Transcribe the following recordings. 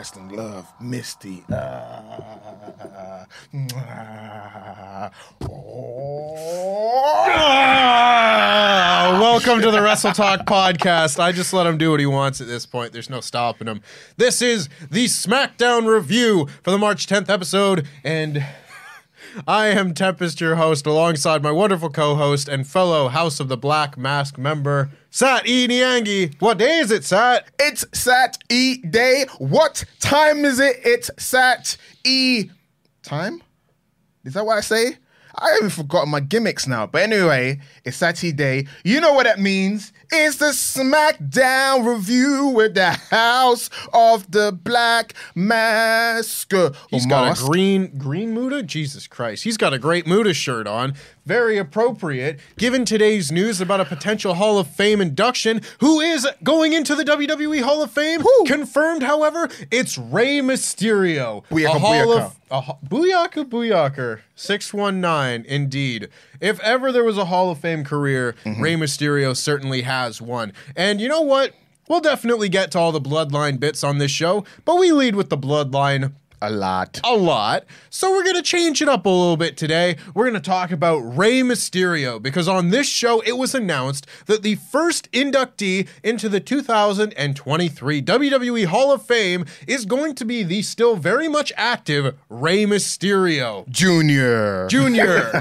Wrestling Love. Misty. Ah, welcome to the Wrestle Talk podcast. I just let him do what he wants at this point. There's no stopping him. This is the SmackDown review for the March 10th episode, and I am Tempest, your host, alongside my wonderful co-host and fellow House of the Black Mask member, Sat E. Niangi. What day is it, Sat? It's Sat E Day. What time is it? It's Sat E time? Is that what I say? I haven't forgotten my gimmicks now. But anyway, it's Saturday Day. You know what that means. It's the SmackDown review with the House of the Black Mask. He's got a green green Muda. Jesus Christ, he's got a great Muta shirt on. Very appropriate, given today's news about a potential Hall of Fame induction. Who is going into the WWE Hall of Fame? Confirmed, however, it's Rey Mysterio. Booyaka, a Hall booyaka. of a, booyaka booyaker. 619, indeed. If ever there was a Hall of Fame career, Mm-hmm. Rey Mysterio certainly has one. And you know what? We'll definitely get to all the bloodline bits on this show, but we lead with the bloodline A lot. a lot. So we're going to change it up a little bit today. We're going to talk about Rey Mysterio because on this show it was announced that the first inductee into the 2023 WWE Hall of Fame is going to be the still very much active Rey Mysterio Junior. Jr.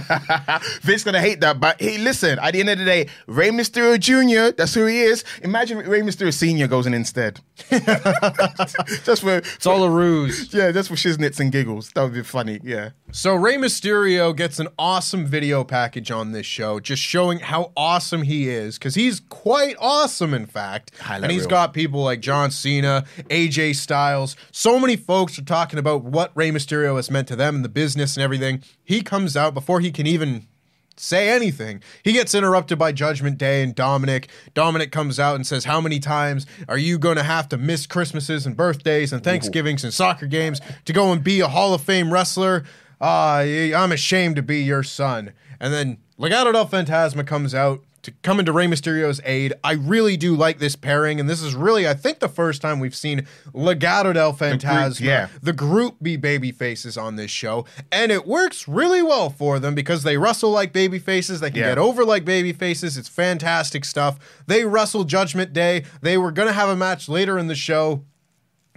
Vince gonna hate that, but hey, listen. At the end of the day, Rey Mysterio Jr. That's who he is. Imagine Rey Mysterio Senior goes in instead. just for it's all a ruse. yeah, just for shiznits and giggles. That would be funny. Yeah. So Rey Mysterio gets an awesome video package on this show, just showing how awesome he is, because he's quite awesome, in fact. Highlight and he's reel. got people like John Cena, AJ Styles. So many folks are talking about what Rey Mysterio has meant to them and the business and everything. He comes out before he can even say anything. He gets interrupted by Judgment Day and Dominic. Dominic comes out and says, How many times are you going to have to miss Christmases and birthdays and Thanksgivings and soccer games to go and be a Hall of Fame wrestler? Ah, I'm ashamed to be your son. And then Legado del Fantasma comes out to come into Rey Mysterio's aid. I really do like this pairing, and this is really, I think, the first time we've seen Legado del Fantasma, yeah. the group be baby faces on this show, and it works really well for them because they wrestle like baby faces, they can Yeah. get over like baby faces. It's fantastic stuff. They wrestle Judgment Day. They were gonna have a match later in the show.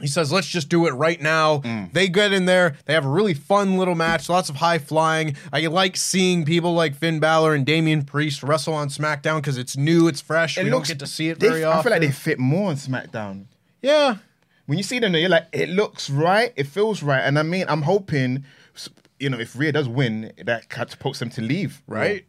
He says, let's just do it right now. Mm. They get in there. They have a really fun little match, lots of high flying. I like seeing people like Finn Balor and Damian Priest wrestle on SmackDown because it's new, it's fresh. we don't get to see it they- very often. I feel like they fit more on SmackDown. yeah. When you see them, you're like, it looks right, it feels right, and I mean, I'm hoping, you know, if Rhea does win, that catapults them to leave, right?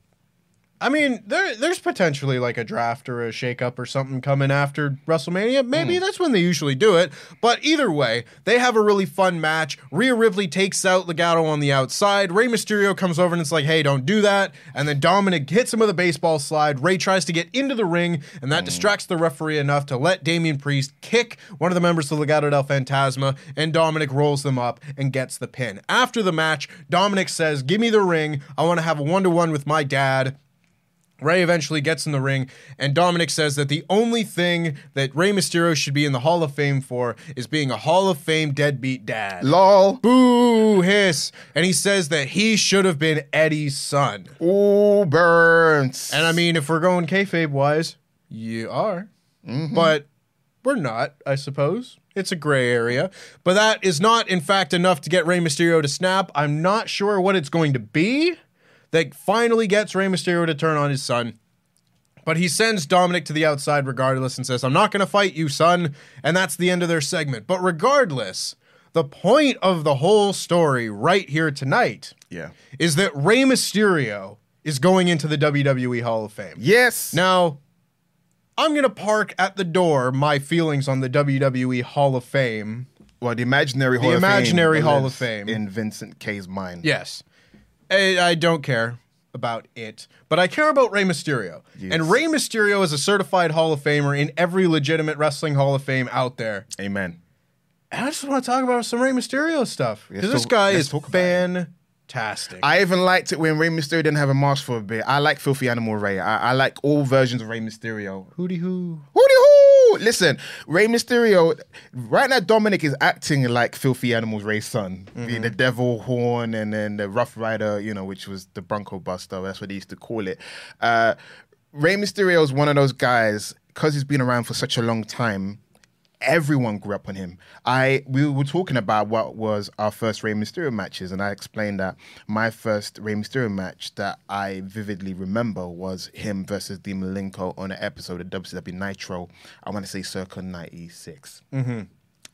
I mean, there there's potentially like a draft or a shakeup or something coming after WrestleMania. Maybe hmm. that's when they usually do it. But either way, they have a really fun match. Rhea Ripley takes out Legado on the outside. Rey Mysterio comes over and it's like, hey, don't do that. And then Dominic hits him with a baseball slide. Rey tries to get into the ring, and that hmm. distracts the referee enough to let Damian Priest kick one of the members of Legado del Fantasma, and Dominic rolls them up and gets the pin. After the match, Dominic says, Give me the ring. I want to have a one to one with my dad. Rey eventually gets in the ring, and Dominic says that the only thing that Rey Mysterio should be in the Hall of Fame for is being a Hall of Fame deadbeat dad. Lol. Boo hiss. And he says that he should have been Eddie's son. Ooh, burns. And I mean, if we're going kayfabe wise, you are. Mm-hmm. But we're not, I suppose. It's a gray area. But that is not, in fact, enough to get Rey Mysterio to snap. I'm not sure what it's going to be that finally gets Rey Mysterio to turn on his son. But he sends Dominic to the outside regardless and says, I'm not going to fight you, son. And that's the end of their segment. But regardless, the point of the whole story right here tonight yeah. is that Rey Mysterio is going into the WWE Hall of Fame. Yes. Now, I'm going to park at the door my feelings on the WWE Hall of Fame. well, the imaginary Hall The of Fame. imaginary that Hall of Fame. In Vincent K's mind. Yes. I, I don't care about it, but I care about Rey Mysterio. And Rey Mysterio is a certified Hall of Famer in every legitimate wrestling Hall of Fame out there. Amen. And I just want to talk about some Rey Mysterio stuff because this guy is talk about it. fantastic. I even liked it when Rey Mysterio didn't have a mask for a bit. I like Filthy Animal Rey. I, I like all versions of Rey Mysterio. Hooty hoo. Hooty hoo! Listen, Rey Mysterio. Right now, Dominic is acting like Filthy Animal's Rey's son, the, the Devil Horn, and then the Rough Rider. You know, which was the Bronco Buster. That's what they used to call it. Uh, Rey Mysterio is one of those guys because he's been around for such a long time. Everyone grew up on him. I we were talking about what was our first Rey Mysterio matches, and I explained that my first Rey Mysterio match that I vividly remember was him versus Dean Malenko on an episode of WCW Nitro. I want to say circa '96. Mm-hmm.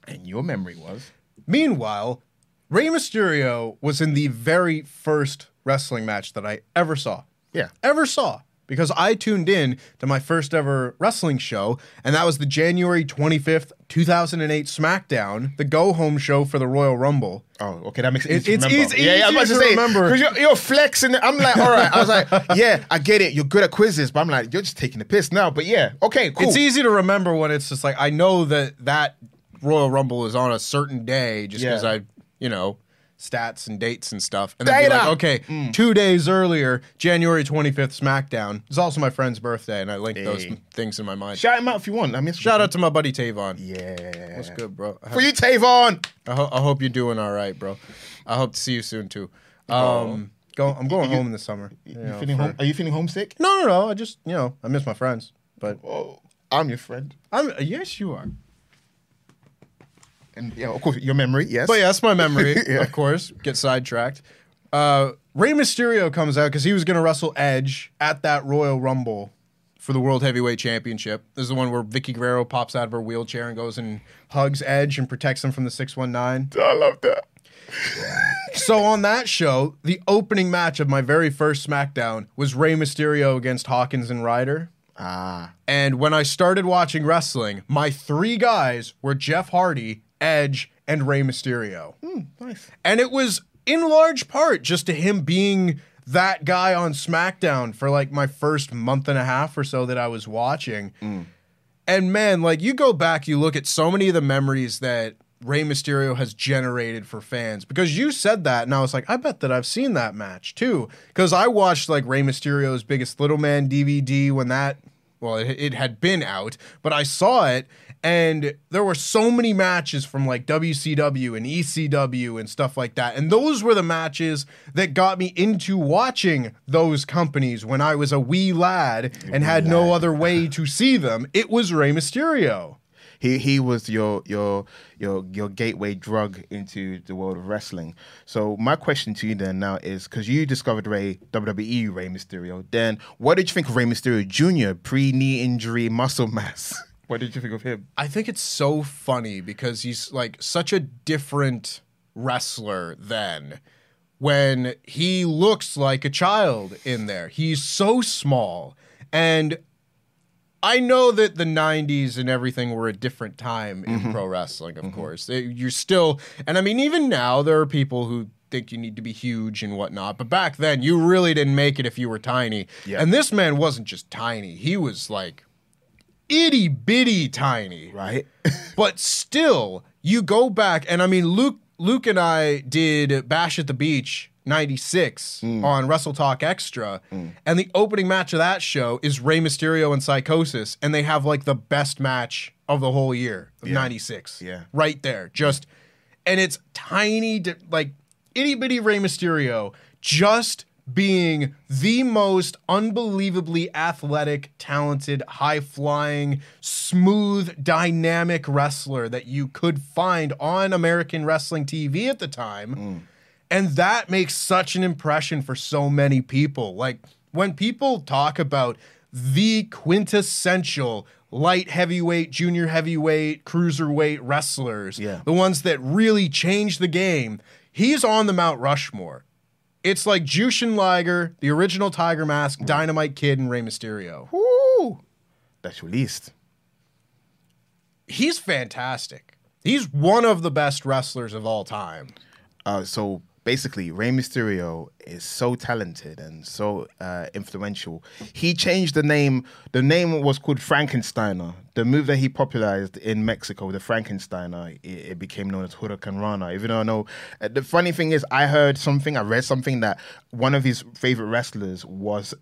And your memory was Meanwhile, Rey Mysterio was in the very first wrestling match that I ever saw. Yeah. Ever saw. Because I tuned in to my first ever wrestling show, and that was the January 25th, 2008 SmackDown, the go home show for the Royal Rumble. Oh, okay, that makes it easy to it's remember. easy- yeah, yeah, I'm about to to say remember. because you're, you're flexing. I'm like, all right. I was like, yeah, I get it. You're good at quizzes, but I'm like, you're just taking the piss now. But yeah, okay, cool. It's easy to remember when it's just like, I know that that Royal Rumble is on a certain day just because Yeah. I, you know, stats and dates and stuff. And then be like, okay, two days earlier, January 25th, SmackDown. It's also my friend's birthday, and I linked those things in my mind. Shout him out if you want. I mean, Shout out to my buddy Tavon. Yeah. What's good, bro? I, For you, Tavon. I, ho- I hope you're doing all right, bro. I hope to see you soon too. Um, go. I'm going home in the summer. You You know, feeling for- home? Are you feeling homesick? No, no, no. I just, you know, I miss my friends. But Oh, I'm your friend. I'm. Yes, you are. And yeah, of course, your memory. Yes. But yeah, that's my memory, Yeah. of course. Get sidetracked. Uh, Rey Mysterio comes out because he was going to wrestle Edge at that Royal Rumble for the World Heavyweight Championship. This is the one where Vickie Guerrero pops out of her wheelchair and goes and hugs Edge and protects him from the 619. I love that. So on that show, the opening match of my very first SmackDown was Rey Mysterio against Hawkins and Ryder. Ah, And when I started watching wrestling, my three guys were Jeff Hardy, Edge, and Rey Mysterio. Hmm, nice. And it was in large part just to him being that guy on SmackDown for like my first month and a half or so that I was watching. Hmm. And man, like you go back, you look at so many of the memories that Rey Mysterio has generated for fans because you said that, and I was like, I bet that I've seen that match too. Because I watched like Rey Mysterio's Biggest Little Man DVD when that, well, it, it had been out, but I saw it, and there were so many matches from like WCW and ECW and stuff like that. And those were the matches that got me into watching those companies when I was a wee lad and had no other way to see them. It was Rey Mysterio. He he was your your your your gateway drug into the world of wrestling. So my question to you then now is because you discovered Rey WWE Rey Mysterio. Then what did you think of Rey Mysterio Jr. pre knee injury muscle mass? What did you think of him? I think it's so funny because he's like such a different wrestler than when he looks like a child in there. He's so small. And I know that the 90s and everything were a different time in mm-hmm. pro wrestling, of mm-hmm. course. They- You're still, and I mean, even now, there are people who think you need to be huge and whatnot. But back then, you really didn't make it if you were tiny. Yeah. And this man wasn't just tiny, he was like itty bitty tiny Right. but still you go back and i mean luke luke and i did bash at the beach 96 on Wrestle Talk Extra. Mm. And the opening match of that show is Rey Mysterio and Psychosis. And they have like the best match of the whole year of 96. Yeah. Right there. Just, and it's tiny, like itty bitty Rey Mysterio just being the most unbelievably athletic, talented, high flying, smooth, dynamic wrestler that you could find on American wrestling TV at the time. Mm. And that makes such an impression for so many people. Like when people talk about the quintessential light heavyweight, junior heavyweight, cruiserweight wrestlers, Yeah. the ones that really changed the game, he's on the Mount Rushmore. It's like Jushin Liger, the original Tiger Mask, Dynamite Kid, and Rey Mysterio. Woo! That's released. He's fantastic. He's one of the best wrestlers of all time. Uh, so basically, Rey Mysterio is so talented and so uh, influential. He changed the name. The name was called Frankensteiner. The move that he popularized in Mexico, the Frankensteiner, it, it became known as Huracan Rana. Even though I know, uh, the funny thing is, I heard something, I read something that one of his favorite wrestlers was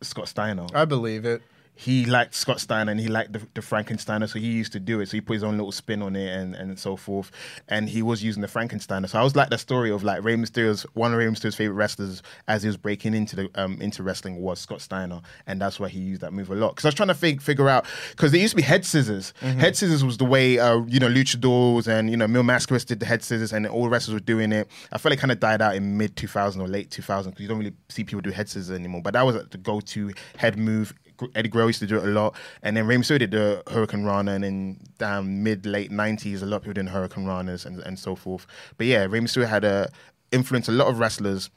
Scott Steiner I believe it. He liked Scott Steiner and he liked the, the Frankensteiner, so he used to do it. So he put his own little spin on it and, and so forth. And he was using the Frankensteiner. So I was like the story of like Rey Mysterio's one of Rey Mysterio's favorite wrestlers as he was breaking into the um into wrestling was Scott Steiner, and that's why he used that move a lot. Because I was trying to fig- figure out because there used to be head scissors. Head scissors was the way uh you know luchadors and you know Mil Mascaras did the head scissors, and all the wrestlers were doing it. I felt it kind of died out in mid 2000 or late 2000 because you don't really see people do head scissors anymore. But that was the go to head move Eddie Guerrero used to do it a lot, and then Rey Mysterio did the Hurricanrana, and then down mid late nineties, a lot of people did Hurricanranas and, and so forth. But yeah, Rey Mysterio had a influence a lot of wrestlers.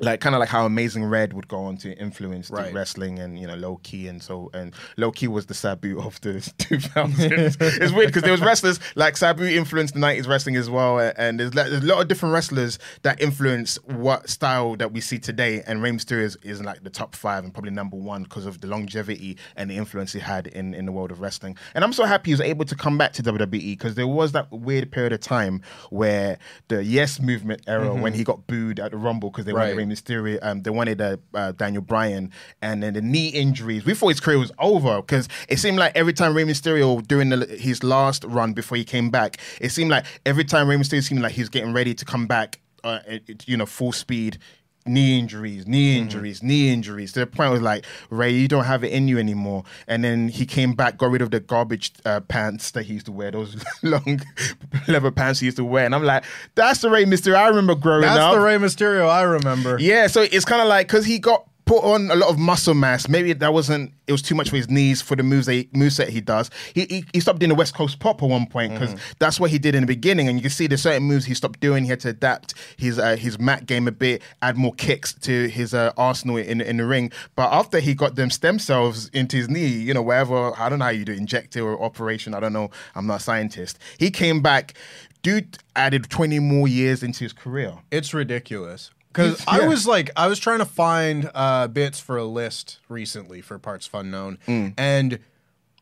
Like kind of like how Amazing Red would go on to influence the Right. wrestling and you know Low Ki and so and Low Ki was the Sabu of the 2000s. it's weird because there was wrestlers like Sabu influenced the 90s wrestling as well, and there's, like, there's a lot of different wrestlers that influence what style that we see today. And Rey Mysterio is, is like the top five and probably number one because of the longevity and the influence he had in in the world of wrestling. And I'm so happy he was able to come back to WWE because there was that weird period of time where the Yes Movement era mm-hmm. when he got booed at the Rumble because they wanted Right. Rey Mysterio, um, they wanted uh, uh, Daniel Bryan, and then the knee injuries. We thought his career was over because it seemed like every time Rey Mysterio during the, his last run before he came back, it seemed like every time Rey Mysterio seemed like he was getting ready to come back, uh, it- you know, full speed. Knee injuries, knee injuries, knee injuries. To the point was like, Rey, you don't have it in you anymore. And then he came back, got rid of the garbage uh, pants that he used to wear, those long leather pants he used to wear. And I'm like, that's the Rey Mysterio I remember growing That's up. That's the Rey Mysterio I remember. Yeah, so it's kind of like because he got put on a lot of muscle mass. Maybe that wasn't. It was too much for his knees for the moves that he, moveset he does. He, he he stopped doing the West Coast pop at one point because that's what he did in the beginning. And you can see there's certain moves he stopped doing. He had to adapt his uh, his mat game a bit, add more kicks to his uh, arsenal in in the ring. But after he got them stem cells into his knee, you know, wherever I don't know how you do inject it or operation. I don't know. I'm not a scientist. He came back. Dude added 20 more years into his career. It's ridiculous. Because I was like, I was trying to find uh, bits for a list recently for Parts Fun Known, Mm. and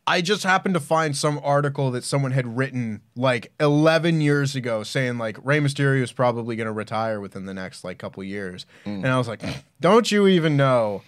I just happened to find some article that someone had written like 11 years ago saying like Rey Mysterio is probably going to retire within the next like couple years. Mm. And I was like, don't you even know?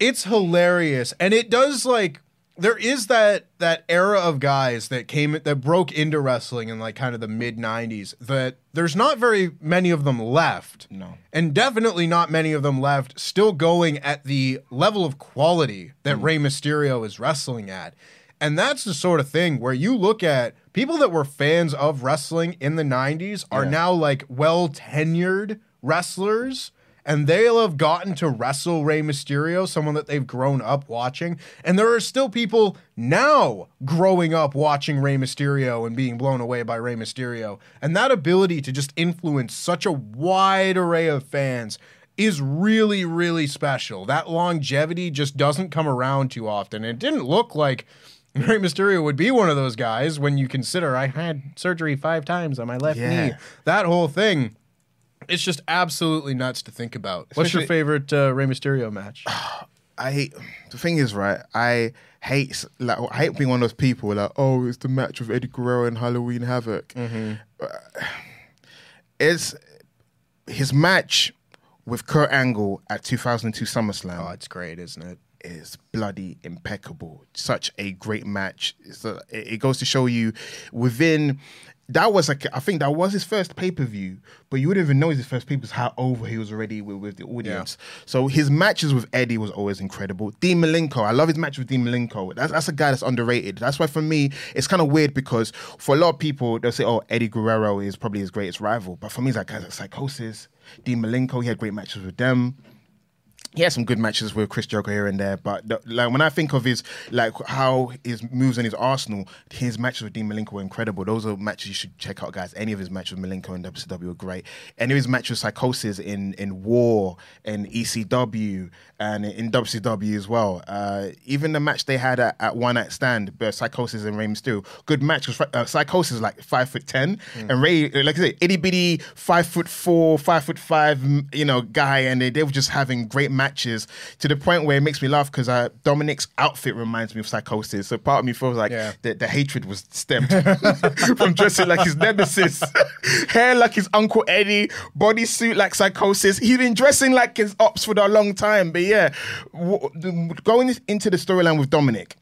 It's hilarious. And it does like there is that that era of guys that came that broke into wrestling in like kind of the mid 90s that there's not very many of them left. No. And definitely not many of them left still going at the level of quality that mm. Rey Mysterio is wrestling at. And that's the sort of thing where you look at people that were fans of wrestling in the 90s are now like well tenured wrestlers and they'll have gotten to wrestle Rey Mysterio, someone that they've grown up watching. And there are still people now growing up watching Rey Mysterio and being blown away by Rey Mysterio. And that ability to just influence such a wide array of fans is really, really special. That longevity just doesn't come around too often. It didn't look like Rey Mysterio would be one of those guys when you consider I had surgery five times on my left Yeah. knee. That whole thing. It's just absolutely nuts to think about. What's your Especially- favorite uh, Rey Mysterio match? I hate the thing is right. I hate like I hate being one of those people like oh it's the match of Eddie Guerrero and Halloween Havoc. Uh, It's his match with Kurt Angle at 2002 SummerSlam Oh, it's great, isn't it? it? is bloody impeccable. Such a great match. It's a, it it goes to show you within that was like I think that was his first pay per view, but you wouldn't even know his first pay per view how over he was already with, with the audience. So his matches with Eddie was always incredible. Dean Malenko, I love his match with Dean Malenko. That's that's a guy that's underrated. That's why for me it's kind of weird because for a lot of people they'll say, "Oh, Eddie Guerrero is probably his greatest rival," but for me, it's like guys like Psychosis, Dean Malenko. He had great matches with them he had some good matches with Chris Jericho here and there, but the, like when I think of his like how his moves in his Arsenal, his matches with Dean Malenko were incredible. Those are matches you should check out, guys. Any of his matches with Malenko in WCW were great. Any of his matches with Psychosis in in War and ECW and in WCW as well. Uh, even the match they had at, at One Night Stand, uh, Psychosis and Rey Mysterio, good match. 'cause, Uh, Psychosis is like five foot ten, and Rey, like I said, itty bitty five foot four, five foot five, you know, guy, and they, they were just having great matches to the point where it makes me laugh because uh, Dominic's outfit reminds me of Psychosis. So part of me feels like Yeah. the, the hatred was stemmed from dressing like his nemesis, hair like his Uncle Eddie, bodysuit like Psychosis. He's been dressing like his ops for a long time. But yeah, w- going into the storyline with Dominic,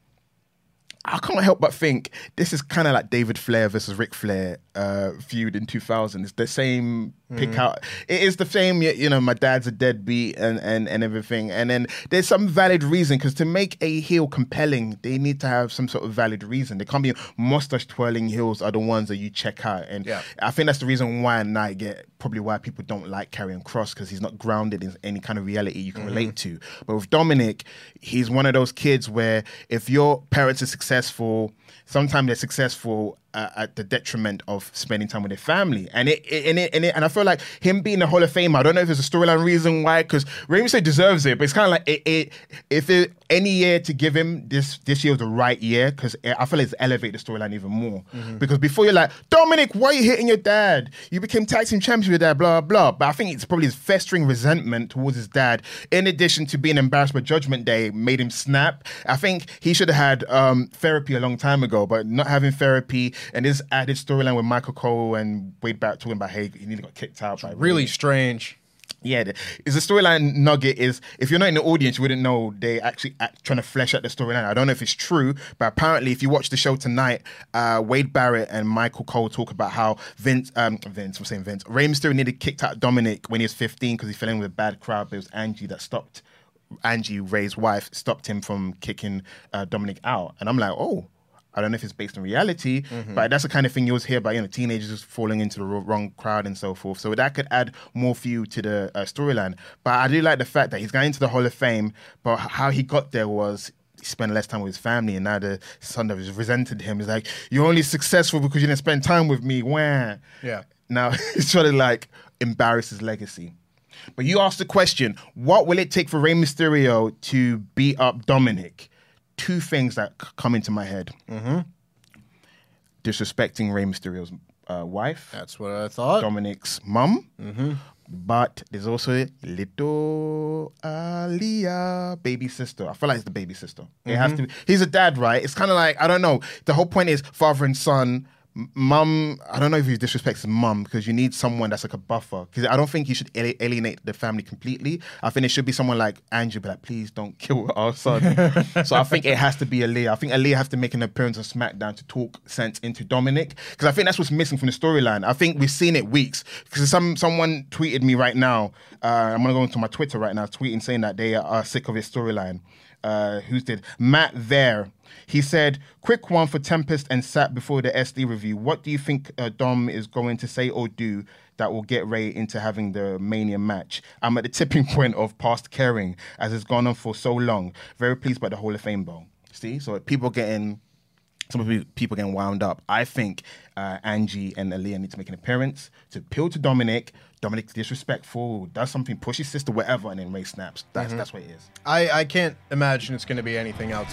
I can't help but think this is kind of like David Flair versus Ric Flair uh, feud in 2000. It's the same pick mm. out. It is the same, you know, my dad's a deadbeat and, and, and everything. And then there's some valid reason because to make a heel compelling, they need to have some sort of valid reason. They can't be mustache twirling heels are the ones that you check out. And Yeah. I think that's the reason why I get probably why people don't like Karrion Kross because he's not grounded in any kind of reality you can mm-hmm. relate to. But with Dominic, he's one of those kids where if your parents are successful, sometimes they're successful uh, at the detriment of spending time with their family. And it, it, and it, and it, and I feel like him being a Hall of Famer. I don't know if there's a storyline reason why, because Rey Mysterio deserves it, but it's kind of like it, it, if it, any year to give him this this year was the right year because I feel like it's elevated the storyline even more. Because before you're like Dominic, why are you hitting your dad? You became tag team champion with dad, blah blah. But I think it's probably his festering resentment towards his dad, in addition to being embarrassed by Judgment Day, made him snap. I think he should have had um, therapy a long time ago, but not having therapy and this added storyline with Michael Cole and Wade Barrett talking about hey, he nearly got kicked out by Really strange. Yeah, the, is the storyline nugget is if you're not in the audience, you wouldn't know they actually act, trying to flesh out the storyline. I don't know if it's true, but apparently, if you watch the show tonight, uh, Wade Barrett and Michael Cole talk about how Vince, um, Vince, I'm saying Vince, Rey Mysterio nearly kicked out Dominic when he was 15 because he fell in with a bad crowd. But it was Angie that stopped. Angie, Rey's wife, stopped him from kicking uh, Dominic out, and I'm like, oh. I don't know if it's based on reality, but that's the kind of thing you always hear about, you know, teenagers just falling into the wrong crowd and so forth. So that could add more fuel to the uh, storyline. But I do like the fact that he's going into the Hall of Fame, but how he got there was he spent less time with his family, and now the son of his resented him. He's like, "You're only successful because you didn't spend time with me." Wah. Yeah. Now he's trying to like embarrass his legacy. But you asked the question: What will it take for Rey Mysterio to beat up Dominic? Two things that c- come into my head: mm-hmm. disrespecting Rey Mysterio's uh, wife, That's what I thought. Dominic's mum. Mm-hmm. But there's also little Aliyah, baby sister. I feel like it's the baby sister. It has mm-hmm. to be. He's a dad, right? It's kind of like I don't know. The whole point is father and son. Mum, I don't know if he disrespects mum because you need someone that's like a buffer. Because I don't think you should alienate the family completely. I think it should be someone like Andrew, but like, please don't kill our son. so I think it has to be Aaliyah. I think Aaliyah has to make an appearance on SmackDown to talk sense into Dominic because I think that's what's missing from the storyline. I think we've seen it weeks because some someone tweeted me right now. Uh, I'm gonna go into my Twitter right now, tweeting saying that they are sick of his storyline. Uh, who's did Matt there? He said, "Quick one for Tempest and Sat before the SD review. What do you think uh, Dom is going to say or do that will get Rey into having the Mania match? I'm at the tipping point of past caring as it's gone on for so long. Very pleased by the Hall of Fame ball. See, so people getting." Some of people getting wound up. I think uh, Angie and Aaliyah need to make an appearance to appeal to Dominic. Dominic's disrespectful, does something, push his sister, whatever, and then Rey snaps. That's that's what it is. I, I can't imagine it's going to be anything else.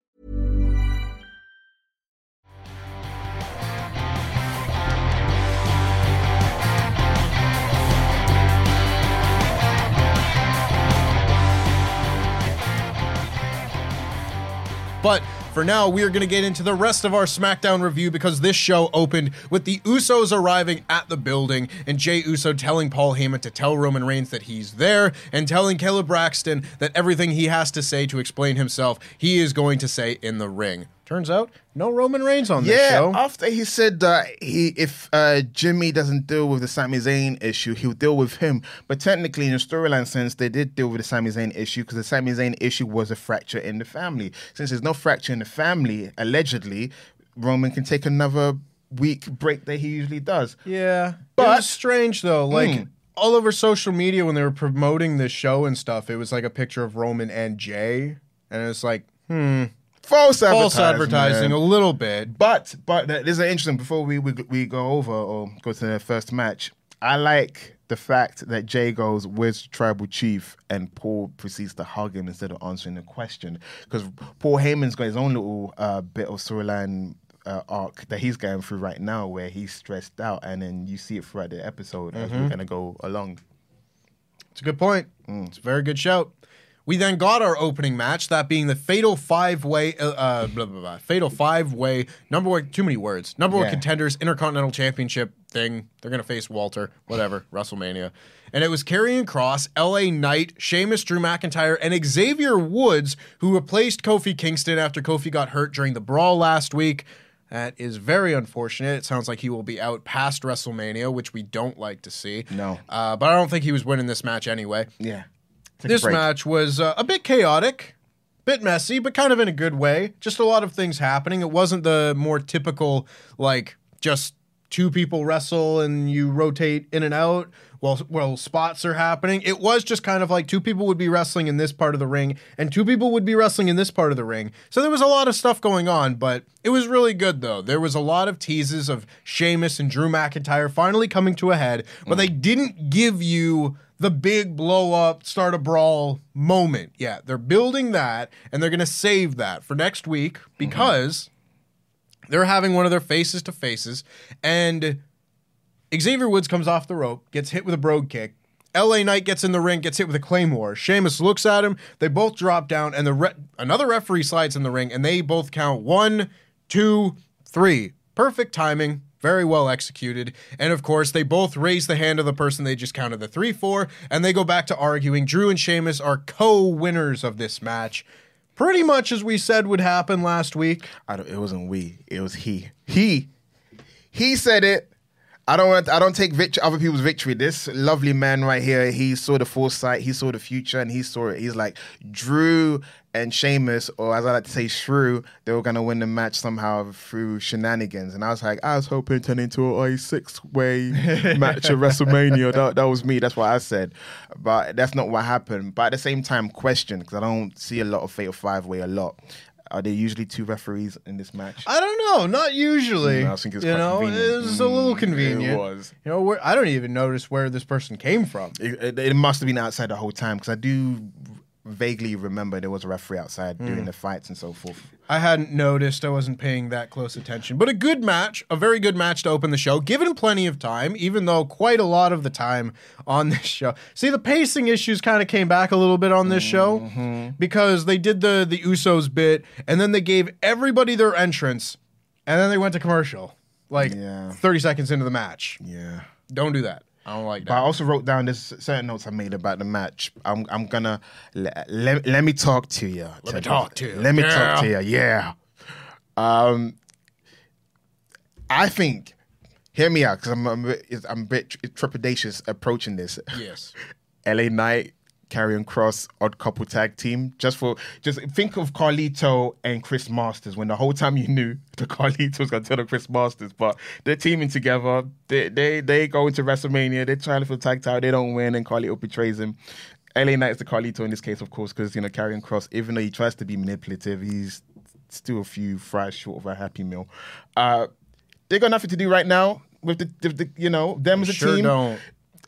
But for now, we are going to get into the rest of our SmackDown review because this show opened with the Usos arriving at the building and Jey Uso telling Paul Heyman to tell Roman Reigns that he's there and telling Kayla Braxton that everything he has to say to explain himself, he is going to say in the ring. Turns out, no Roman Reigns on this Yeah, show. after he said that he, if uh, Jimmy doesn't deal with the Sami Zayn issue, he'll deal with him. But technically, in a storyline sense, they did deal with the Sami Zayn issue because the Sami Zayn issue was a fracture in the family. Since there's no fracture in the family, allegedly, Roman can take another week break that he usually does. Yeah, But- it was strange though. Like Mm. all over social media when they were promoting this show and stuff, it was like a picture of Roman and Jey, and it's like hmm, False advertising. false advertising a little bit. But but uh, there's an interesting before we, we we go over or go to the first match. I like the fact that Jey goes, "Where's the tribal chief?" and Paul proceeds to hug him instead of answering the question because Paul Heyman's got his own little uh, bit of storyline. Uh, arc that he's going through right now, where he's stressed out, and then you see it throughout the episode as we're gonna go along. It's a good point. It's a very good shout. We then got our opening match, that being the Fatal Five Way, uh, uh, blah blah blah, Fatal Five Way number one. Too many words. Number one Yeah. contenders Intercontinental Championship thing. They're gonna face Walter, whatever, WrestleMania, and it was Karrion Kross, L.A. Knight, Sheamus, Drew McIntyre, and Xavier Woods, who replaced Kofi Kingston after Kofi got hurt during the brawl last week. That is very unfortunate. It sounds like he will be out past WrestleMania, which we don't like to see. No. Uh, but I don't think he was winning this match anyway. Yeah, This break. match was uh, a bit chaotic, bit messy, but kind of in a good way. Just a lot of things happening. It wasn't the more typical, like, just two people wrestle and you rotate in and out while, while spots are happening. It was just kind of like two people would be wrestling in this part of the ring and two people would be wrestling in this part of the ring. So there was a lot of stuff going on, but it was really good, though. There was a lot of teases of Sheamus and Drew McIntyre finally coming to a head, but they didn't give you the big blow up, start a brawl moment. Yeah, they're building that and they're going to save that for next week mm-hmm. because they're having one of their faces to faces and Xavier Woods comes off the rope, gets hit with a brogue kick. LA Knight gets in the ring, gets hit with a claymore. Sheamus looks at him. They both drop down, and the re- another referee slides in the ring, and they both count one, two, three. Perfect timing. Very well executed. And of course, they both raise the hand of the person they just counted the three for, and they go back to arguing. Drew and Sheamus are co winners of this match. Pretty much as we said would happen last week. It wasn't we. It was he. He. He said it. I don't want. I don't take victory, other people's victory. This lovely man right here. He saw the foresight. He saw the future, and he saw it. He's like Drew and Sheamus, or as I like to say, Shrew. They were gonna win the match somehow through shenanigans. And I was like, I was hoping to turn into a six way match at WrestleMania. That, that was me. That's what I said. But that's not what happened. But at the same time, question because I don't see a lot of Fatal Five Way a lot. Are there usually two referees in this match? I don't know. Not usually. Mm, I think it's you quite know, convenient. it was a little Mm, convenient. it was. You know, I don't even notice where this person came from. It, it, it must have been outside the whole time because I do vaguely remember there was a referee outside Hmm. during the fights and so forth. I hadn't noticed. I wasn't paying that close attention. But a good match, a very good match to open the show, given plenty of time, even though quite a lot of the time on this show. See, the pacing issues kind of came back a little bit on this Mm-hmm. show because they did the the Usos bit and then they gave everybody their entrance and then they went to commercial like Yeah. 30 seconds into the match. Yeah. Don't do that. I don't like that. But I also wrote down this certain notes I made about the match. I'm I'm gonna let, let, let me talk to you. Let me talk to you. Let me Yeah. talk to you. Yeah. Um, I think. Hear me out, because I'm I'm a bit, I'm a bit trepidatious approaching this. Yes. LA Knight, Karrion Kross, Odd Couple Tag Team. Just for just think of Carlito and Chris Masters when the whole time you knew the Carlito was gonna turn on Chris Masters, but they're teaming together. They they they go into WrestleMania. They're trying for the tag title. They don't win, and Carlito betrays him. LA Knight is the Carlito in this case, of course, because you know Karrion Kross, even though he tries to be manipulative, he's still a few fries short of a happy meal. Uh, they got nothing to do right now with the, the, the you know them as a Sure team. don't.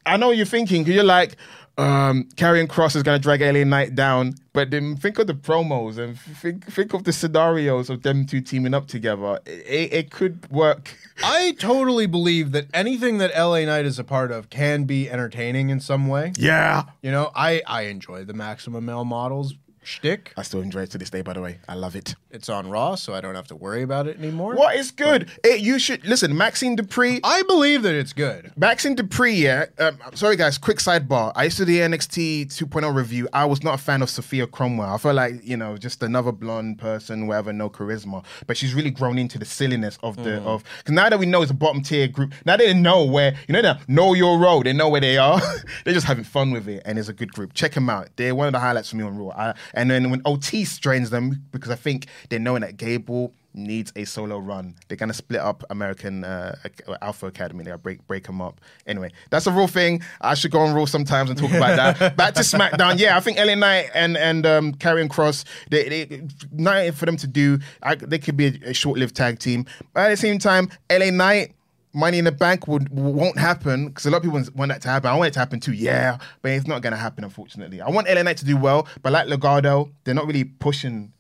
I know what you're thinking. 'cause You're like, um, Karrion Kross is gonna drag LA Knight down, but then think of the promos and think think of the scenarios of them two teaming up together. It, it could work. I totally believe that anything that LA Knight is a part of can be entertaining in some way. Yeah, You know, I I enjoy the Maximum Male Models shtick. I still enjoy it to this day. By the way, I love it. It's on Raw, so I don't have to worry about it anymore. What is good? It, you should listen. Maxxine Dupri. I believe that it's good. Maxxine Dupri, yeah. Um, sorry, guys. Quick sidebar. I used to do the NXT 2.0 review. I was not a fan of Sofia Cromwell. I felt like you know just another blonde person, whatever, no charisma. But she's really grown into the silliness of the of. Because now that we know it's a bottom tier group, now they know where you know they know your role. They know where they are. They're just having fun with it, and it's a good group. Check them out. They're one of the highlights for me on Raw. I, and then when Otis joins them, because I think they're knowing that Gable needs a solo run. They're gonna split up American uh, Alpha Academy. They'll break break them up. Anyway, that's a real thing. I should go on Raw sometimes and talk about that. Back to SmackDown. Yeah, I think LA Knight and and um, Karrion Kross. They, they nothing for them to do. I, they could be a, a short lived tag team. But at the same time, LA Knight. Money in the Bank would won't happen because a lot of people want that to happen. I want it to happen too, yeah, but it's not gonna happen unfortunately. I want LA Knight to do well, but like Legado, they're not really pushing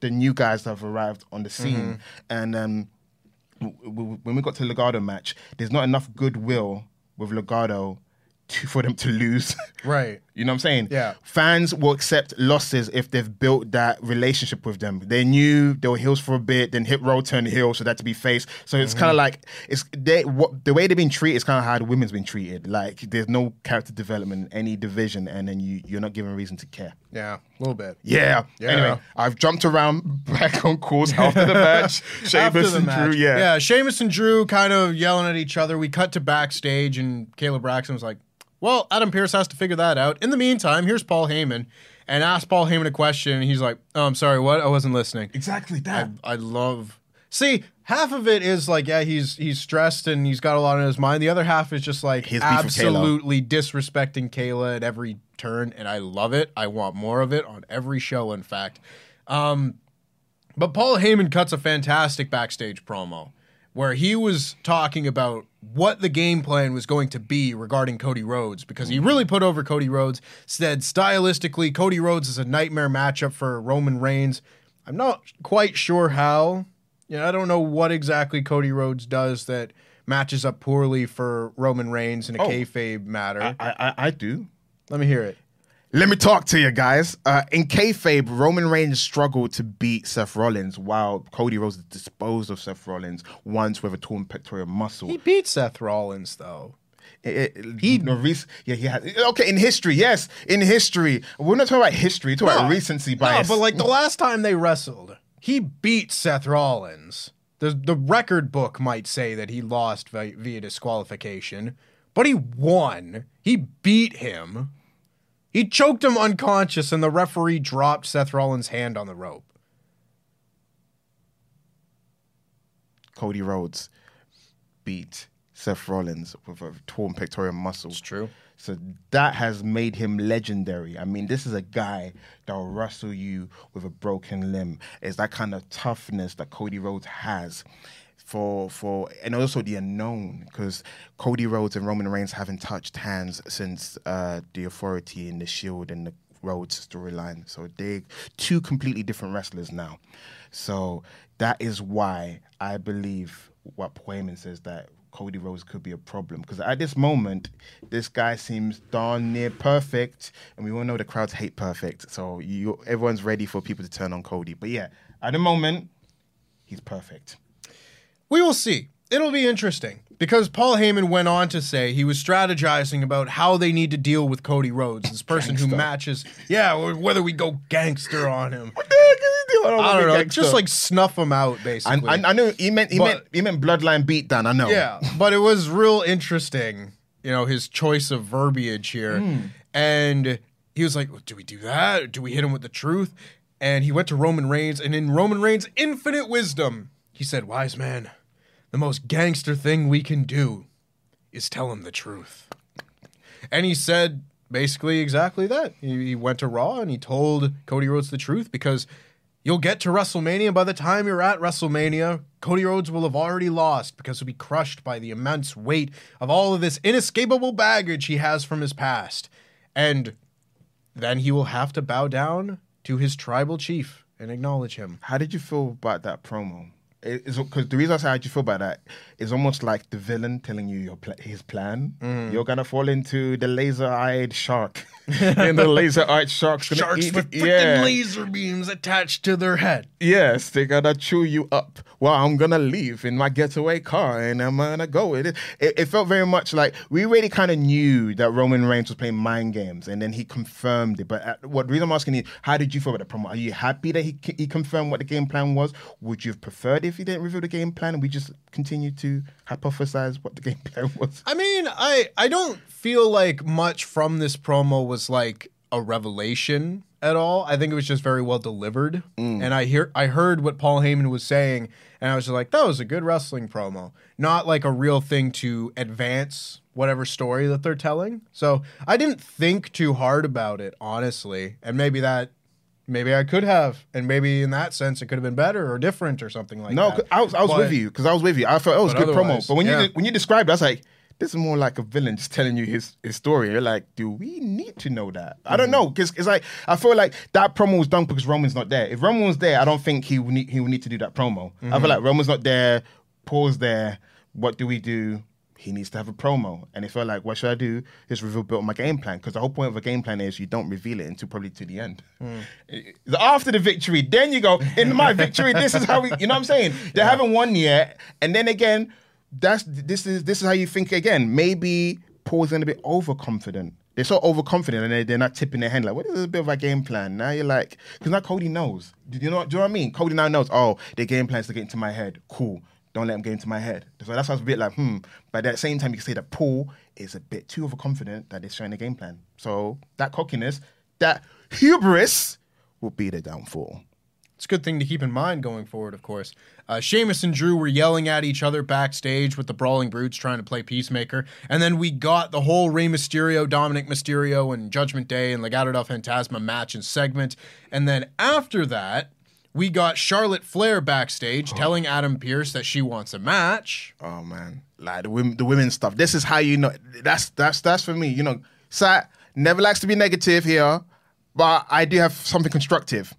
the new guys that have arrived on the scene. Mm-hmm. And um, w- w- when we got to the Legado match, there's not enough goodwill with Legado to, for them to lose. Right. You know what I'm saying? Yeah. Fans will accept losses if they've built that relationship with them. They knew they were heels for a bit, then hit roll, turn heel, so that to be face. So it's Mm-hmm. kind of like it's they what the way they've been treated is kind of how the women's been treated. Like there's no character development in any division, and then you you're not given reason to care. Yeah, a little bit. Yeah. Yeah. Anyway, I've jumped around back on course after the match. Sheamus and match. Drew, yeah. Yeah, Sheamus and Drew kind of yelling at each other. We cut to backstage, and Kayla Braxton was like, Well, Adam Pearce has to figure that out. In the meantime, here's Paul Heyman and asked Paul Heyman a question, and he's like, Oh, I'm sorry, what? I wasn't listening. Exactly that. I love. See, half of it is like, yeah, he's he's stressed and he's got a lot on his mind. The other half is just like His beef with Kayla. absolutely disrespecting Kayla at every turn, and I love it. I want more of it on every show. In fact, um, but Paul Heyman cuts a fantastic backstage promo where he was talking about what the game plan was going to be regarding Cody Rhodes because he mm. really put over Cody Rhodes. Said stylistically, Cody Rhodes is a nightmare matchup for Roman Reigns. I'm not quite sure how. You know, I don't know what exactly Cody Rhodes does that matches up poorly for Roman Reigns in a Oh. kayfabe matter. I, I I do. Let me hear it. Let me talk to you guys. Uh, in kayfabe, Roman Reigns struggled to beat Seth Rollins, while Cody Rhodes disposed of Seth Rollins once with a torn pectoral muscle. He beat Seth Rollins though. It- it- he no, rec- yeah he had okay in history yes in history we're not talking about history we're talking about recency bias No, but like the last time they wrestled, he beat Seth Rollins. The the record book might say that he lost via, via disqualification, but he won. He beat him. He choked him unconscious, and the referee dropped Seth Rollins' hand on the rope. Cody Rhodes beat Seth Rollins with a torn pectoral muscle. It's true. So that has made him legendary. I mean, this is a guy that will wrestle you with a broken limb. It's that kind of toughness that Cody Rhodes has. For for and also the unknown because Cody Rhodes and Roman Reigns haven't touched hands since uh, the Authority and the Shield and the Rhodes storyline. So they two completely different wrestlers now. So that is why I believe what Paul Heyman says that Cody Rhodes could be a problem because at this moment, this guy seems darn near perfect, and we all know the crowds hate perfect. So you, everyone's ready for people to turn on Cody. But yeah, at the moment, he's perfect. We will see. It'll be interesting because Paul Heyman went on to say he was strategizing about how they need to deal with Cody Rhodes, this person who matches. Yeah, or whether we go gangster on him. What the heck is he doing? I don't know, Gangster. just like snuff him out, basically. I, I know he meant he But- meant he meant bloodline beatdown. I know. Yeah, but it was real interesting, you know, his choice of verbiage here. Hmm. And he was like, Do we do that? Do we hit him with the truth? And he went to Roman Reigns, and in Roman Reigns' infinite wisdom, he said, Wise man, the most gangster thing we can do is tell him the truth. And he said basically exactly that. He, he went to Raw and he told Cody Rhodes the truth because you'll get to WrestleMania. By the time you're at WrestleMania, Cody Rhodes will have already lost because he'll be crushed by the immense weight of all of this inescapable baggage he has from his past. And then he will have to bow down to his tribal chief and acknowledge him. How did you feel about that promo? It's because the reason I say how you feel about that is almost like the villain telling you your pl- his plan. Mm. You're gonna fall into the laser-eyed shark, and the laser-eyed shark's gonna Sharks eat with freaking yeah. laser beams attached to their head. Yes, they're gonna chew you up. Well, I'm gonna leave in my getaway car and I'm gonna go with it. It, it felt very much like we already kind of knew that Roman Reigns was playing mind games, and then he confirmed it. But uh, what the reason I'm asking you, how did you feel about the promo? Are you happy that he he confirmed what the game plan was? Would you have preferred if he didn't reveal the game plan and we just continued to hypothesize what the game plan was? I mean, I I don't feel like much from this promo was like a revelation at all. I think it was just very well delivered. Mm. And I hear I heard what Paul Heyman was saying, and I was just like, that was a good wrestling promo. Not like a real thing to advance whatever story that they're telling. So I didn't think too hard about it, honestly. And maybe that maybe I could have. And maybe in that sense it could have been better or different or something like that. No, I was I was But- with you because I was with you. I felt it was good promo. But when yeah. you when you described, it, I was like, this is more like a villain just telling you his his story. You're like, do we need to know that? I Mm-hmm. don't know because it's like I feel like that promo was done because Roman's not there. If Roman was there, I don't think he would need he would need to do that promo. I Mm-hmm. feel like Roman's not there. Paul's there. What do we do? He needs to have a promo, and it felt like, what should I do? Just reveal build my game plan because the whole point of a game plan is you don't reveal it until probably to the end. Mm. After the victory, then you go in my victory. This is how we, you know what I'm saying? They haven't won yet, and then again, that's this is this is how you think again. Maybe Paul's gonna be overconfident. They're so overconfident and they, they're not tipping their hand like, what is a bit of a game plan? Now you're like, because now Cody knows. Do you know? Do you know what I mean? Cody now knows. Oh, their game plan is to get into my head. Cool. Don't let them get into my head. So that's why I was a bit like, hmm. But at the same time, you can say that Paul is a bit too overconfident that they're showing a game plan. So that cockiness, that hubris, will be the downfall. It's a good thing to keep in mind going forward, of course. Uh, and Drew were yelling at each other backstage with the Brawling Brutes trying to play Peacemaker. And then we got the whole Rey Mysterio, Dominic Mysterio, and Judgment Day and Legado del Fantasma match and segment. And then after that, we got Charlotte Flair backstage telling Adam Pearce that she wants a match. Oh man, like the women, the women stuff. This is how you know. That's that's that's for me. You know, Sat never likes to be negative here, but I do have something constructive.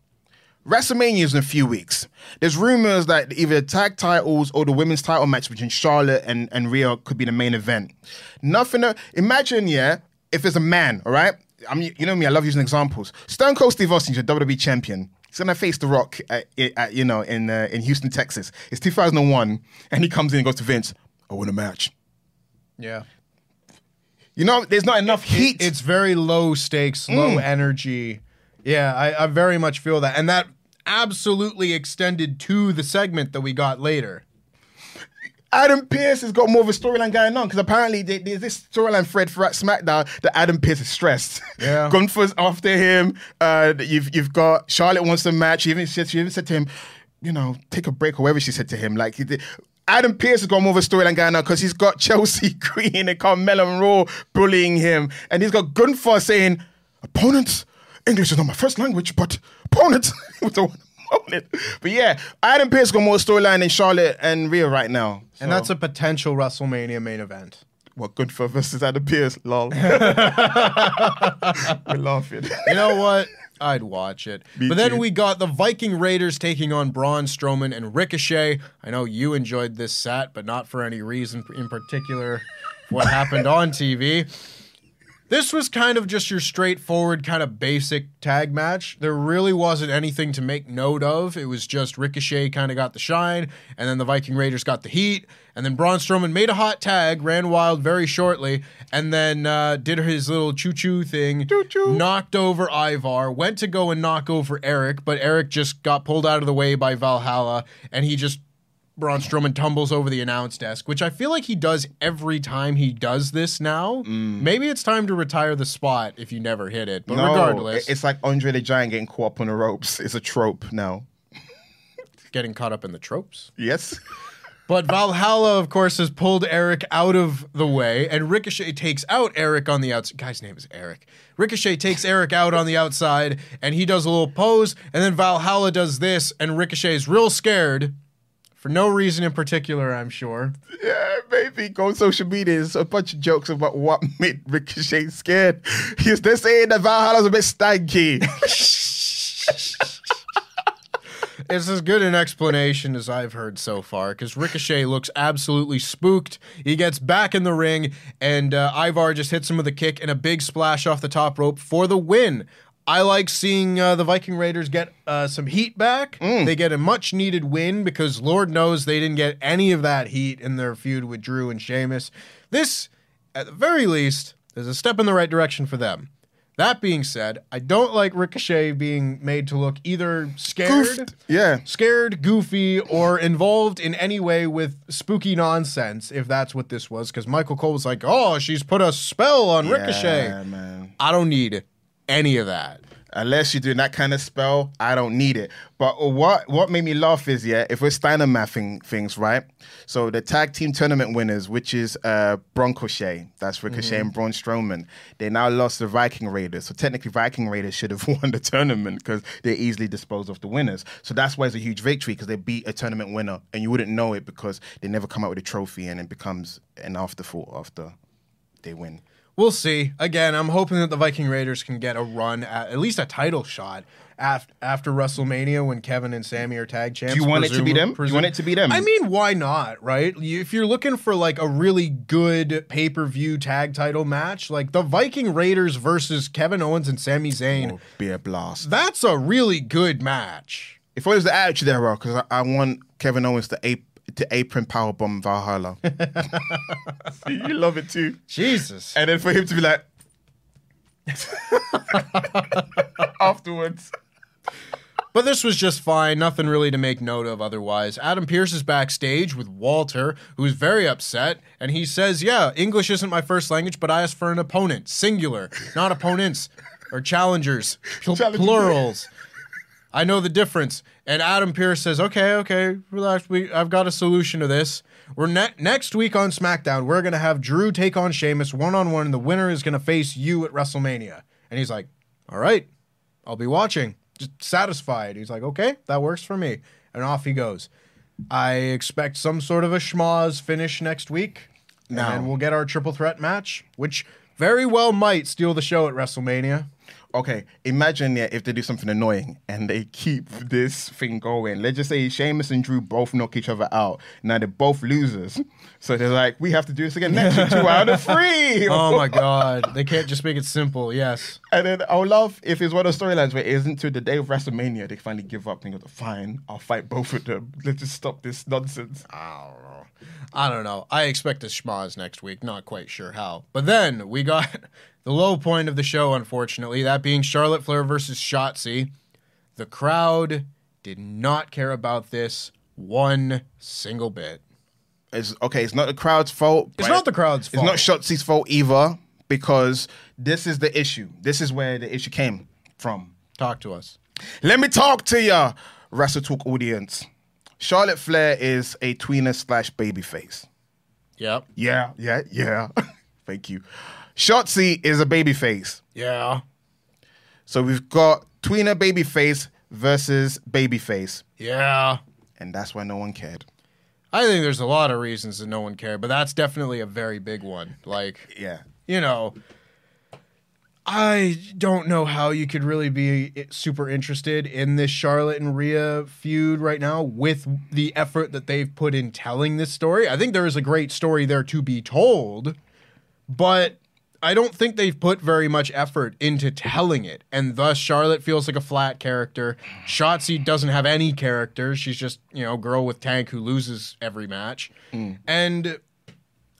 WrestleMania is in a few weeks. There's rumors that either the tag titles or the women's title match between Charlotte and, and Rhea could be the main event. Nothing. Uh, imagine, yeah, if it's a man, all right? I mean, you know me, I love using examples. Stone Cold Steve Austin, your WWE champion. He's gonna face The Rock, at, at, you know, in uh, in Houston, Texas. It's 2001, and he comes in and goes to Vince. I win a match. Yeah. You know, there's not enough heat. It- it's very low stakes, low Mm. energy. Yeah, I, I very much feel that. And that absolutely extended to the segment that we got later. Adam Pearce has got more of a storyline going on because apparently they, there's this storyline thread throughout SmackDown that Adam Pearce is stressed. Yeah. Gunther's after him. Uh, you've you've got Charlotte wants a match. She even said she even said to him, you know, take a break or whatever she said to him. Like. Adam Pearce has got more of a storyline going on because he's got Chelsea Green and Carmella and Raw bullying him, and he's got Gunther saying, "Opponents, English is not my first language, but opponents." with the one opponent. But yeah, Adam Pearce got more storyline than Charlotte and Rhea right now. And that's a potential WrestleMania main event. What good for versus Adam Pierce? Lol. We're laughing. You know what? I'd watch it. Me but then too. we got the Viking Raiders taking on Braun Strowman and Ricochet. I know you enjoyed this set, but not for any reason in particular what happened on TV. This was kind of just your straightforward, kind of basic tag match. There really wasn't anything to make note of. It was just Ricochet kind of got the shine, and then the Viking Raiders got the heat, and then Braun Strowman made a hot tag, ran wild very shortly, and then uh, did his little choo choo thing, Choo-choo. knocked over Ivar, went to go and knock over Erik, but Erik just got pulled out of the way by Valhalla, and he just Braun Strowman tumbles over the announce desk, which I feel like he does every time he does this now. Mm. Maybe it's time to retire the spot if you never hit it. But No, regardless, it's like Andre the Giant getting caught up on the ropes. It's a trope now. getting caught up in the tropes. Yes. But Valhalla, of course, has pulled Erik out of the way, and Ricochet takes out Erik on the outside. Guy's name is Erik. Ricochet takes Erik out on the outside, and he does a little pose, and then Valhalla does this, and Ricochet's real scared. For no reason in particular, I'm sure. Yeah, maybe go on social media. There's a bunch of jokes about what made Ricochet scared. He's they're saying that Valhalla's a bit stanky. It's as good an explanation as I've heard so far because Ricochet looks absolutely spooked. He gets back in the ring, and uh, Ivar just hits him with a kick and a big splash off the top rope for the win. I like seeing uh, the Viking Raiders get uh, some heat back. They get a much needed win because Lord knows they didn't get any of that heat in their feud with Drew and Sheamus. This, at the very least, is a step in the right direction for them. That being said, I don't like Ricochet being made to look either scared, Goofed. Yeah. scared, goofy, or involved in any way with spooky nonsense, if that's what this was. Because Michael Cole was like, oh, she's put a spell on Ricochet. Yeah, man. I don't need any of that. Unless you're doing that kind of spell, I don't need it. But what what made me laugh is yeah, if we're Steiner mathing things, right? So the tag team tournament winners, which is uh Broncochet, that's Ricochet and Braun Strowman, they now lost the Viking Raiders. So technically Viking Raiders should have won the tournament because they easily disposed of the winners. So that's why it's a huge victory because they beat a tournament winner and you wouldn't know it because they never come out with a trophy and it becomes an afterthought after they win. We'll see. Again, I'm hoping that the Viking Raiders can get a run at at least a title shot after after WrestleMania when Kevin and Sami are tag champs. Do you want it to be them? Do you want it to be them? I mean, why not? Right? If you're looking for like a really good pay per view tag title match, like the Viking Raiders versus Kevin Owens and Sami Zayn, Or be a blast. that's a really good match. If it was the attitude era, because I, I want Kevin Owens to ape to apron powerbomb Valhalla. you love it too. Jesus. And then for him to be like afterwards. But this was just fine. Nothing really to make note of otherwise. Adam Pearce is backstage with Walter, who's very upset, and he says, Yeah, English isn't my first language, but I asked for an opponent. Singular, not opponents or challengers, pl- Challengers. plurals. I know the difference. And Adam Pearce says, Okay, okay, relax. We, I've got a solution to this. We're ne- next week on SmackDown, we're going to have Drew take on Sheamus one on one, and the winner is going to face you at WrestleMania. And he's like, All right, I'll be watching. Just satisfied. He's like, okay, that works for me. And off he goes. I expect some sort of a schmoz finish next week. Now- And we'll get our triple threat match, which very well might steal the show at WrestleMania. Okay, imagine yeah, if they do something annoying and they keep this thing going. Let's just say Sheamus and Drew both knock each other out. Now they're both losers. So they're like, we have to do this again next week, two out of three. Oh my god, they can't just make it simple. Yes. And then I would love if it's one of those storylines where it isn't to the day of WrestleMania, they finally give up and go, fine, I'll fight both of them. Let's just stop this nonsense. I don't know. I don't know. I expect a schmoz next week. Not quite sure how. But then we got the low point of the show, unfortunately, that being Charlotte Flair versus Shotzi. The crowd did not care about this one single bit. It's okay, it's not the crowd's fault. It's not the crowd's fault. It's not. Shotzi's fault either, because this is the issue. This is where the issue came from. Talk to us. Let me talk to ya, WrestleTalk audience. Charlotte Flair is a tweener slash babyface. Yep. Yeah, yeah, yeah. Thank you. Shotzi is a babyface. Yeah. So we've got tweener babyface versus babyface. Yeah. And that's why no one cared. I think there's a lot of reasons that no one cared, but that's definitely a very big one. Like, Yeah. you know, I don't know how you could really be super interested in this Charlotte and Rhea feud right now with the effort that they've put in telling this story. I think there is a great story there to be told, but I don't think they've put very much effort into telling it. And thus Charlotte feels like a flat character. Shotzi doesn't have any character. She's just, you know, girl with tank who loses every match. Hmm. And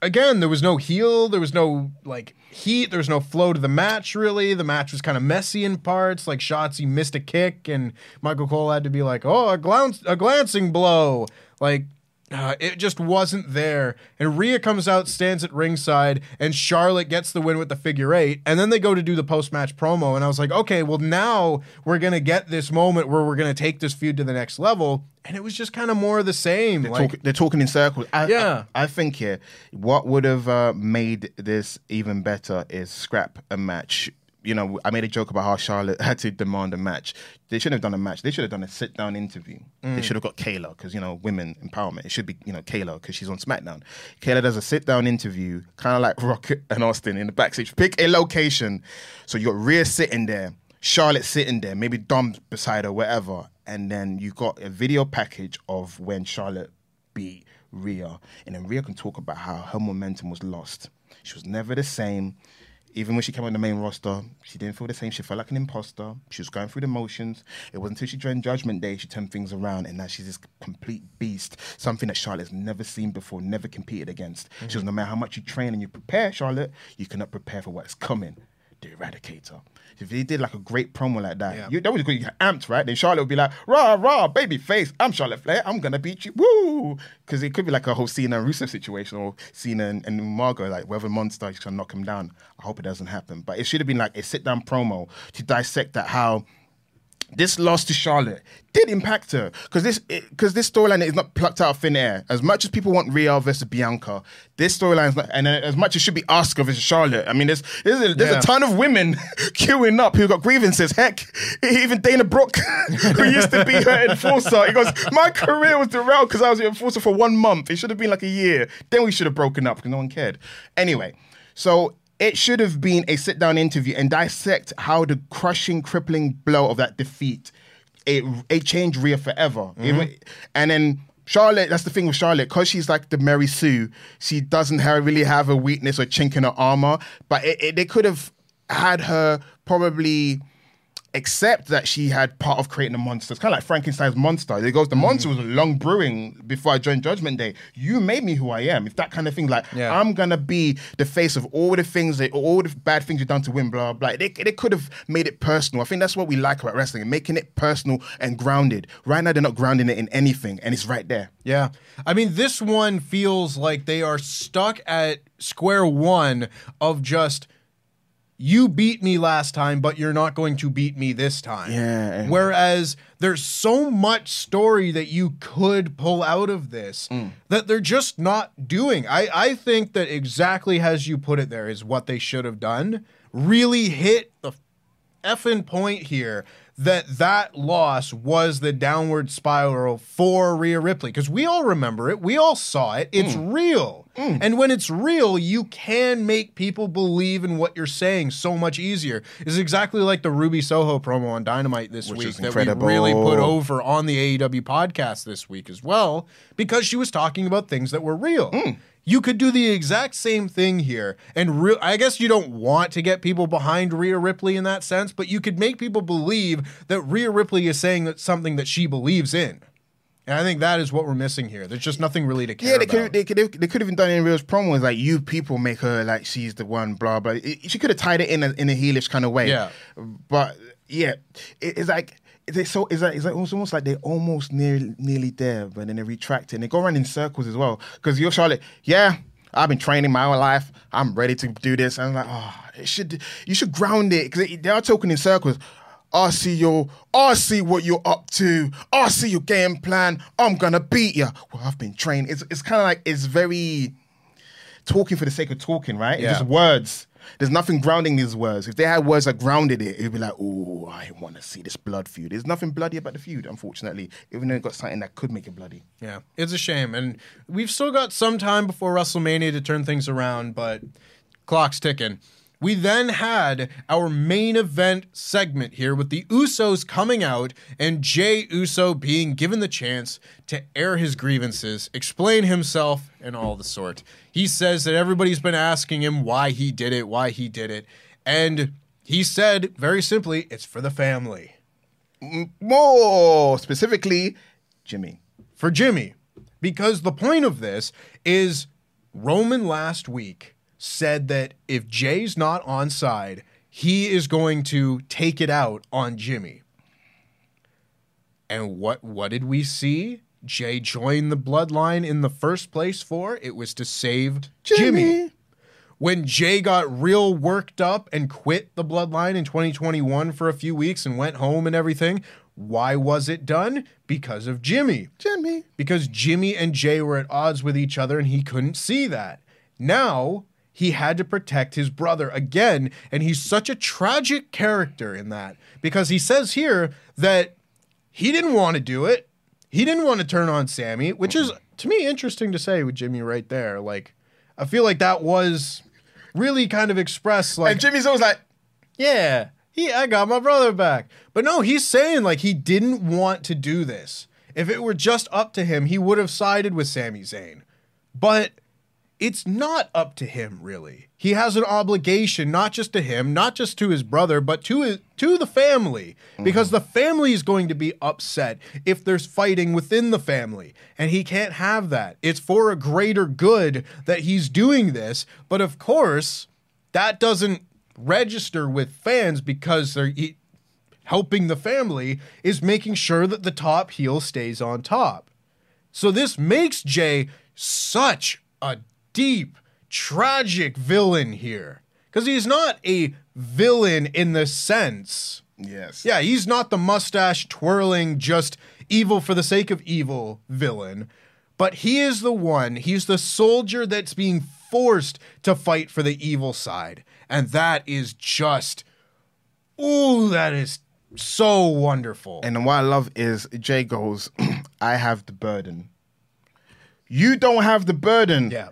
again, there was no heel, there was no like heat, there was no flow to the match really. The match was kind of messy in parts. Like Shotzi missed a kick, and Michael Cole had to be like, "Oh, a glance, a glancing blow." Like uh, it just wasn't there. And Rhea comes out, stands at ringside, and Charlotte gets the win with the figure eight. And then they go to do the post match promo, and I was like, okay, well now we're gonna get this moment where we're gonna take this feud to the next level. And it was just kind of more of the same. They're, like, talk- they're talking in circles. I, Yeah. I, I think here, what would have uh, made this even better is scrap a match. You know, I made a joke about how Charlotte had to demand a match. They shouldn't have done a match. They should have done a sit down interview. Mm. They should have got Kayla because, you know, women empowerment. It should be, you know, Kayla because she's on SmackDown. Kayla does a sit down interview, kind of like Rocket and Austin in the backstage. Pick a location. So you got Rhea sitting there, Charlotte sitting there, maybe Dom beside her, whatever. And then you got a video package of when Charlotte beat Rhea. And then Rhea can talk about how her momentum was lost. She was never the same. Even when she came on the main roster, she didn't feel the same. She felt like an imposter. She was going through the motions. It wasn't until she joined Judgment Day she turned things around, and now she's this complete beast. Something that Charlotte's never seen before, never competed against. She mm-hmm. was no matter how much you train and you prepare, Charlotte, you cannot prepare for what's coming. The Eradicator. If they did like a great promo like that, you, that was good. You get amped, right? Then Charlotte would be like, "Rah rah, baby face, I'm Charlotte Flair. I'm gonna beat you, woo!" Because it could be like a whole Cena and Rusev situation, or Cena and, and Umaga, like whether monster is gonna knock him down. I hope it doesn't happen, but it should have been like a sit down promo to dissect that how this loss to Charlotte did impact her because this because this storyline is not plucked out of thin air. As much as people want Rhea versus Bianca, this storyline is not, and as much as should be Asuka versus Charlotte. I mean, there's there's a, there's Yeah. a ton of women queuing up who got grievances. Heck, even Dana Brooke, who used to be her enforcer, he goes, my career was derailed because I was an enforcer for one month. It should have been like a year. Then we should have broken up because no one cared. Anyway, so it should have been a sit down interview and dissect how the crushing, crippling blow of that defeat it it changed Rhea forever. Even- mm-hmm. and then Charlotte, that's the thing with Charlotte, because she's like the Mary Sue, she doesn't have, really have a weakness or chink in her armor. But it, it, they could have had her probably accept that she had part of creating a monster. It's kind of like Frankenstein's monster. It goes, the mm. monster was a long brewing before I joined Judgment Day. You made me who I am. If that kind of thing, like Yeah. I'm gonna be the face of all the things that all the bad things you've done to win, blah blah. They, they could have made it personal. I think that's what we like about wrestling, making it personal and grounded. Right now, they're not grounding it in anything, and it's right there. Yeah. I mean, this one feels like they are stuck at square one of just you beat me last time, but you're not going to beat me this time. Yeah. Whereas there's so much story that you could pull out of this Mm. that they're just not doing. I, I think that exactly as you put it there is what they should have done. Really hit the effing point here that that loss was the downward spiral for Rhea Ripley because we all remember it, we all saw it. It's real. And when it's real, you can make people believe in what you're saying so much easier. It's exactly like the Ruby Soho promo on Dynamite this Which week that incredible. we really put over on the AEW podcast this week as well, because she was talking about things that were real. Hmm. You could do the exact same thing here, and re- I guess you don't want to get people behind Rhea Ripley in that sense, but you could make people believe that Rhea Ripley is saying that something that she believes in. And I think that is what we're missing here. There's just nothing really to care Yeah, they about. could they could they could have even done it in Real's promos like you people make her like she's the one, blah blah. It- she could have tied it in a, in a heelish kind of way. Yeah. but yeah, it, it's like. It's so it's like it's like it's almost like they're almost nearly nearly there, but then they retract it and they go around in circles as well. Because you're Charlotte, yeah, I've been training my whole life. I'm ready to do this. And I'm like, oh, it should you should ground it because they are talking in circles. I see your, I see what you're up to. I see your game plan. I'm gonna beat you. Well, I've been trained. It's it's kind of like it's very talking for the sake of talking, right? It's just words. There's nothing grounding these words. If they had words that grounded it, it'd be like, oh, I want to see this blood feud. There's nothing bloody about the feud, unfortunately, even though it got something that could make it bloody. Yeah, it's a shame. And we've still got some time before WrestleMania to turn things around, but clock's ticking. We then had our main event segment here with the Usos coming out and Jey Uso being given the chance to air his grievances, explain himself, and all the sort. He says that everybody's been asking him why he did it, why he did it. And he said very simply, it's for the family. More specifically, Jimmy. for Jimmy. Because the point of this is Roman last week said that if Jey's not on side, he is going to take it out on Jimmy. And what what did we see? Jey joined the bloodline in the first place for? It was to save Jimmy. When Jey got real worked up and quit the bloodline in 2021 for a few weeks and went home and everything, why was it done? Because of Jimmy Jimmy. because Jimmy and Jey were at odds with each other and he couldn't see that. Now he had to protect his brother again, and he's such a tragic character in that because he says here that he didn't want to do it. He didn't want to turn on Sami, which is to me interesting to say with Jimmy right there. Like, I feel like that was really kind of expressed like and Jimmy's always like, yeah, he I got my brother back. But no, he's saying like he didn't want to do this. If it were just up to him, he would have sided with Sami Zayn. But it's not up to him really. He has an obligation not just to him, not just to his brother, but to his to the family mm-hmm. because the family is going to be upset if there's fighting within the family and he can't have that. It's for a greater good that he's doing this, but of course, that doesn't register with fans because they're e- helping the family is making sure that the top heel stays on top. So this makes Jey such a deep, tragic villain here. Because he's not a villain in the sense. yes. Yeah, he's not the mustache twirling, just evil for the sake of evil villain. But he is the one, he's the soldier that's being forced to fight for the evil side. And that is just, ooh, that is so wonderful. And what I love is Jey goes, I have the burden. You don't have the burden. yeah.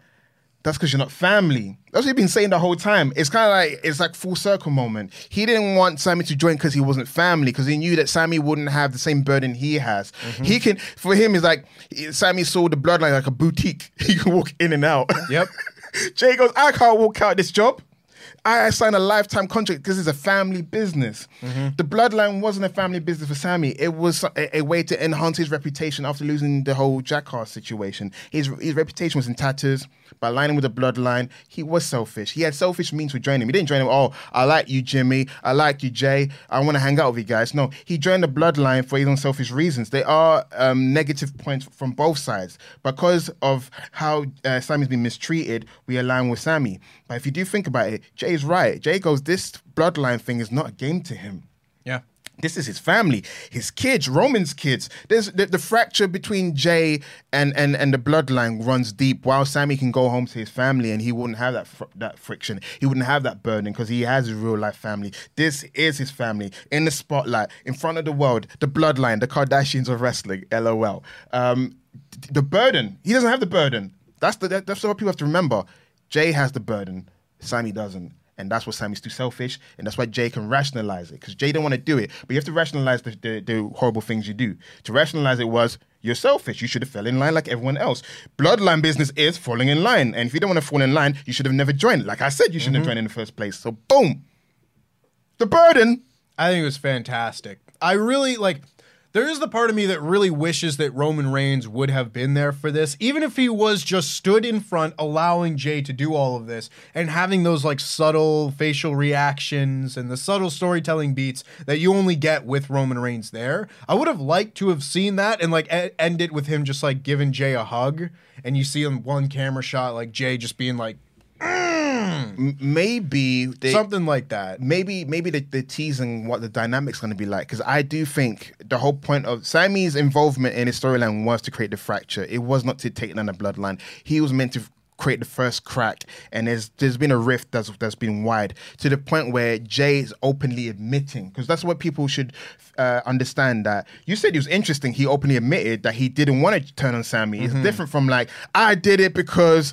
That's because you're not family. That's what he's been saying the whole time. It's kind of like it's like full circle moment. He didn't want Sami to join because he wasn't family, because he knew that Sami wouldn't have the same burden he has. Mm-hmm. He can, for him, it's like Sami saw the bloodline like a boutique. He can walk in and out. Yep. Jey goes, I can't walk out this job. I signed a lifetime contract because it's a family business. The bloodline wasn't a family business for Sami. It was a, a way to enhance his reputation after losing the whole Jackass situation. His his reputation was in tatters. By aligning with the bloodline, he was selfish. He had selfish means for joining him. He didn't join him, oh, I like you, Jimmy. I like you, Jey. I want to hang out with you guys. No, he joined the bloodline for his own selfish reasons. There are um, negative points from both sides. Because of how uh, Sami's been mistreated, we align with Sami. But if you do think about it, Jey's right. Jey goes, this bloodline thing is not a game to him. Yeah. This is his family, his kids, Roman's kids. There's the, the fracture between Jey and, and and the bloodline runs deep. While Sami can go home to his family and he wouldn't have that fr- that friction, he wouldn't have that burden because he has his real life family. This is his family in the spotlight, in front of the world. The bloodline, the Kardashians of wrestling. LOL. Um, th- the burden. He doesn't have the burden. That's the that, that's what people have to remember. Jey has the burden, Sami doesn't. And that's what Sami's too selfish, and that's why Jey can rationalize it. Because Jey don't want to do it, but you have to rationalize the, the, the horrible things you do. To rationalize it was you're selfish. You should have fell in line like everyone else. Bloodline business is falling in line, and if you don't want to fall in line, you should have never joined. Like I said, you shouldn't have mm-hmm. joined in the first place. So boom, the burden. I think it was fantastic. I really like. There is the part of me that really wishes that Roman Reigns would have been there for this, even if he was just stood in front, allowing Jey to do all of this and having those like subtle facial reactions and the subtle storytelling beats that you only get with Roman Reigns there. I would have liked to have seen that and like e- end it with him just like giving Jey a hug, and you see him one camera shot like Jey just being like mm. M- maybe they, something like that. maybe maybe they, they're teasing what the dynamic's going to be like because I do think the whole point of Sami's involvement in his storyline was to create the fracture. It was not to take down the bloodline. He was meant to create the first crack, and there's there's been a rift that's that's been wide to the point where Jey is openly admitting because that's what people should uh, understand. That you said it was interesting. He openly admitted that he didn't want to turn on Sami. Mm-hmm. It's different from like I did it because.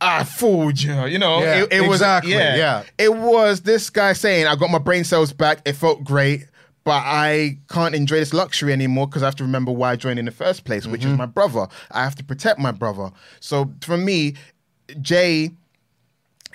I fooled you, you know. Yeah, it, it was exactly, yeah. yeah. It was this guy saying, "I got my brain cells back. It felt great, but I can't enjoy this luxury anymore because I have to remember why I joined in the first place, which Mm-hmm. is my brother. I have to protect my brother." So for me, Jey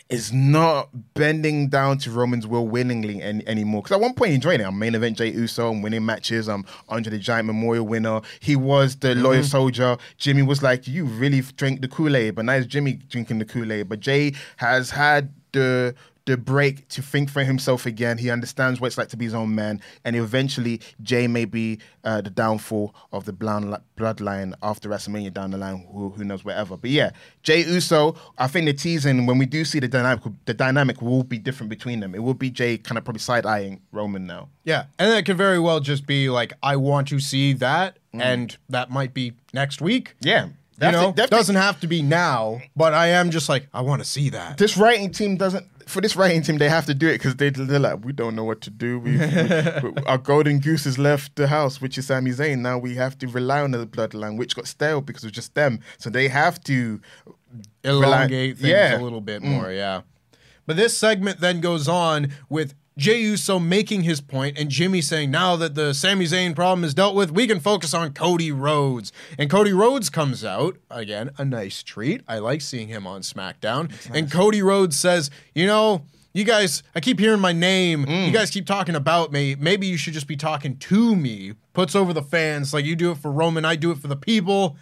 is not bending down to Roman's will willingly any, anymore. Because at one point he enjoyed it. I'm main event Jey Uso. I'm winning matches. I'm Andre the Giant Memorial winner. He was the mm-hmm. loyal soldier. Jimmy was like, you really drank the Kool Aid, but now it's Jimmy drinking the Kool Aid. But Jey has had the the break to think for himself again. He understands what it's like to be his own man, and eventually Jey may be uh, the downfall of the blood- bloodline after WrestleMania down the line. Who, who knows, wherever. But yeah, Jey Uso. I think the teasing when we do see the dynamic, the dynamic will be different between them. It will be Jey kind of probably side eyeing Roman now. Yeah, and that could very well just be like, I want to see that, and that might be next week. Yeah, You know, it, doesn't have to be now, but I am just like, I want to see that. this writing team doesn't for this writing team they have to do it because they, they're like we don't know what to do we, we- our golden goose has left the house which is Sami Zayn now we have to rely on the bloodline which got stale because it was just them so they have to elongate things Yeah. a little bit mm. more, yeah. But this segment then goes on with Jey Uso making his point and Jimmy saying now that the Sami Zayn problem is dealt with, we can focus on Cody Rhodes. And Cody Rhodes comes out, again, a nice treat. I like seeing him on SmackDown. And Cody Rhodes says, you know, you guys, I keep hearing my name. Mm. You guys keep talking about me. Maybe you should just be talking to me. Puts over the fans like you do it for Roman, I do it for the people.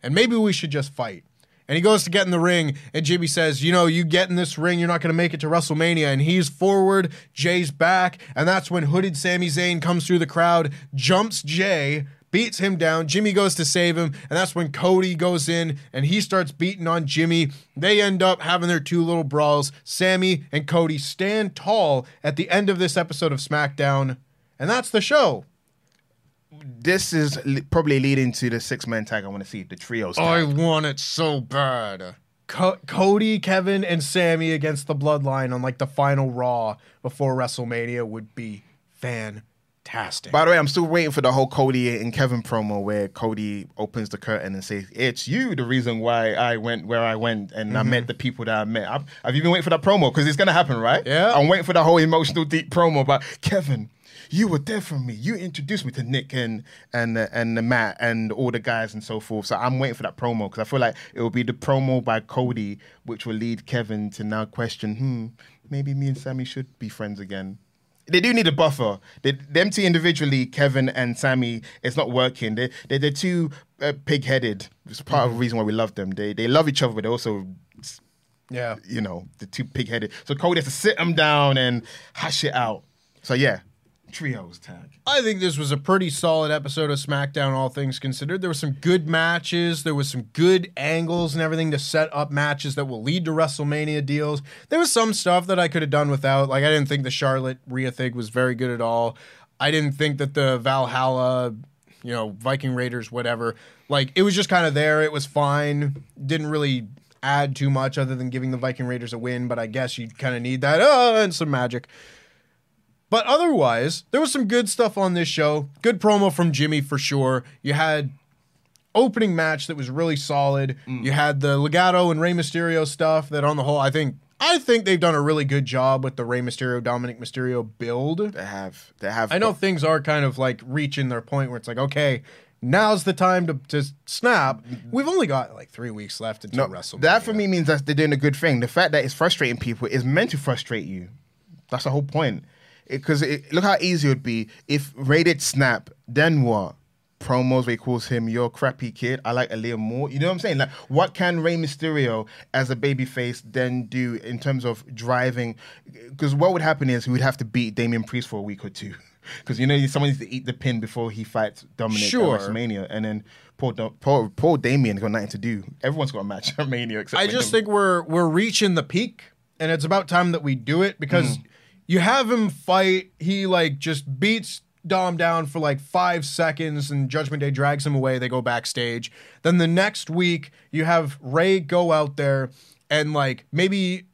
And maybe we should just fight. And he goes to get in the ring, and Jimmy says, You know, you get in this ring, you're not going to make it to WrestleMania. And he's forward, Jey's back. And that's when hooded Sami Zayn comes through the crowd, jumps Jey, beats him down. Jimmy goes to save him. And that's when Cody goes in and he starts beating on Jimmy. They end up having their two little brawls. Sami and Cody stand tall at the end of this episode of SmackDown. And that's the show. This is li- probably leading to the six man tag I want to see the trios I want it so bad. Co- Cody, Kevin, and Sami against the Bloodline on like the final Raw before WrestleMania would be fantastic. By the way, I'm still waiting for the whole Cody and Kevin promo where Cody opens the curtain and says, "It's you, the reason why I went where I went, and I met mm-hmm. the people that I met." I've, have you been waiting for that promo? Because it's gonna happen, right? Yeah. I'm waiting for the whole emotional deep promo about Kevin. You were there for me. You introduced me to Nick and and uh, and uh, Matt and all the guys and so forth. So I'm waiting for that promo because I feel like it will be the promo by Cody which will lead Kevin to now question, hmm, maybe me and Sami should be friends again they do need a buffer. They, them two individually, Kevin and Sami, it's not working. They, they, they're too uh, pig headed. It's part of the reason why we love them. They, they love each other, but they also, yeah. you know, they're too pig headed. So Cody has to sit them down and hash it out. So yeah, trios tag. I think this was a pretty solid episode of SmackDown, all things considered. There were some good matches. There was some good angles and everything to set up matches that will lead to WrestleMania deals. There was some stuff that I could have done without. Like, I didn't think the Charlotte Rhea thing was very good at all. I didn't think that the Valhalla, you know, Viking Raiders, whatever, like, it was just kind of there. It was fine. Didn't really add too much other than giving the Viking Raiders a win, but I guess you kind of need that. Oh, and some magic. But otherwise, there was some good stuff on this show. Good promo from Jimmy for sure. You had opening match that was really solid. Mm. You had the Legado and Rey Mysterio stuff that on the whole I think I think they've done a really good job with the Rey Mysterio Dominic Mysterio build. They have. They have. I know things are kind of like reaching their point where it's like, okay, now's the time to, to snap. We've only got like three weeks left until No, WrestleMania. that for me means that they're doing a good thing. The fact that it's frustrating people is meant to frustrate you. That's the whole point. Because look how easy it would be if Rey did snap. Then what? Promos where he calls him your crappy kid. I like Aalyah more. You know what I'm saying? Like, what can Rey Mysterio as a babyface then do in terms of driving? Because what would happen is he would have to beat Damian Priest for a week or two. Because you know someone needs to eat the pin before he fights Dominic Sure. at WrestleMania, and then poor, poor, poor Damian's got nothing to do. Everyone's got a match at Mania except I just him. think we're we're reaching the peak, and it's about time that we do it because Mm. You have him fight. He like just beats Dom down for like five seconds, and Judgment Day drags him away. They go backstage. Then the next week, you have Rey go out there and like maybe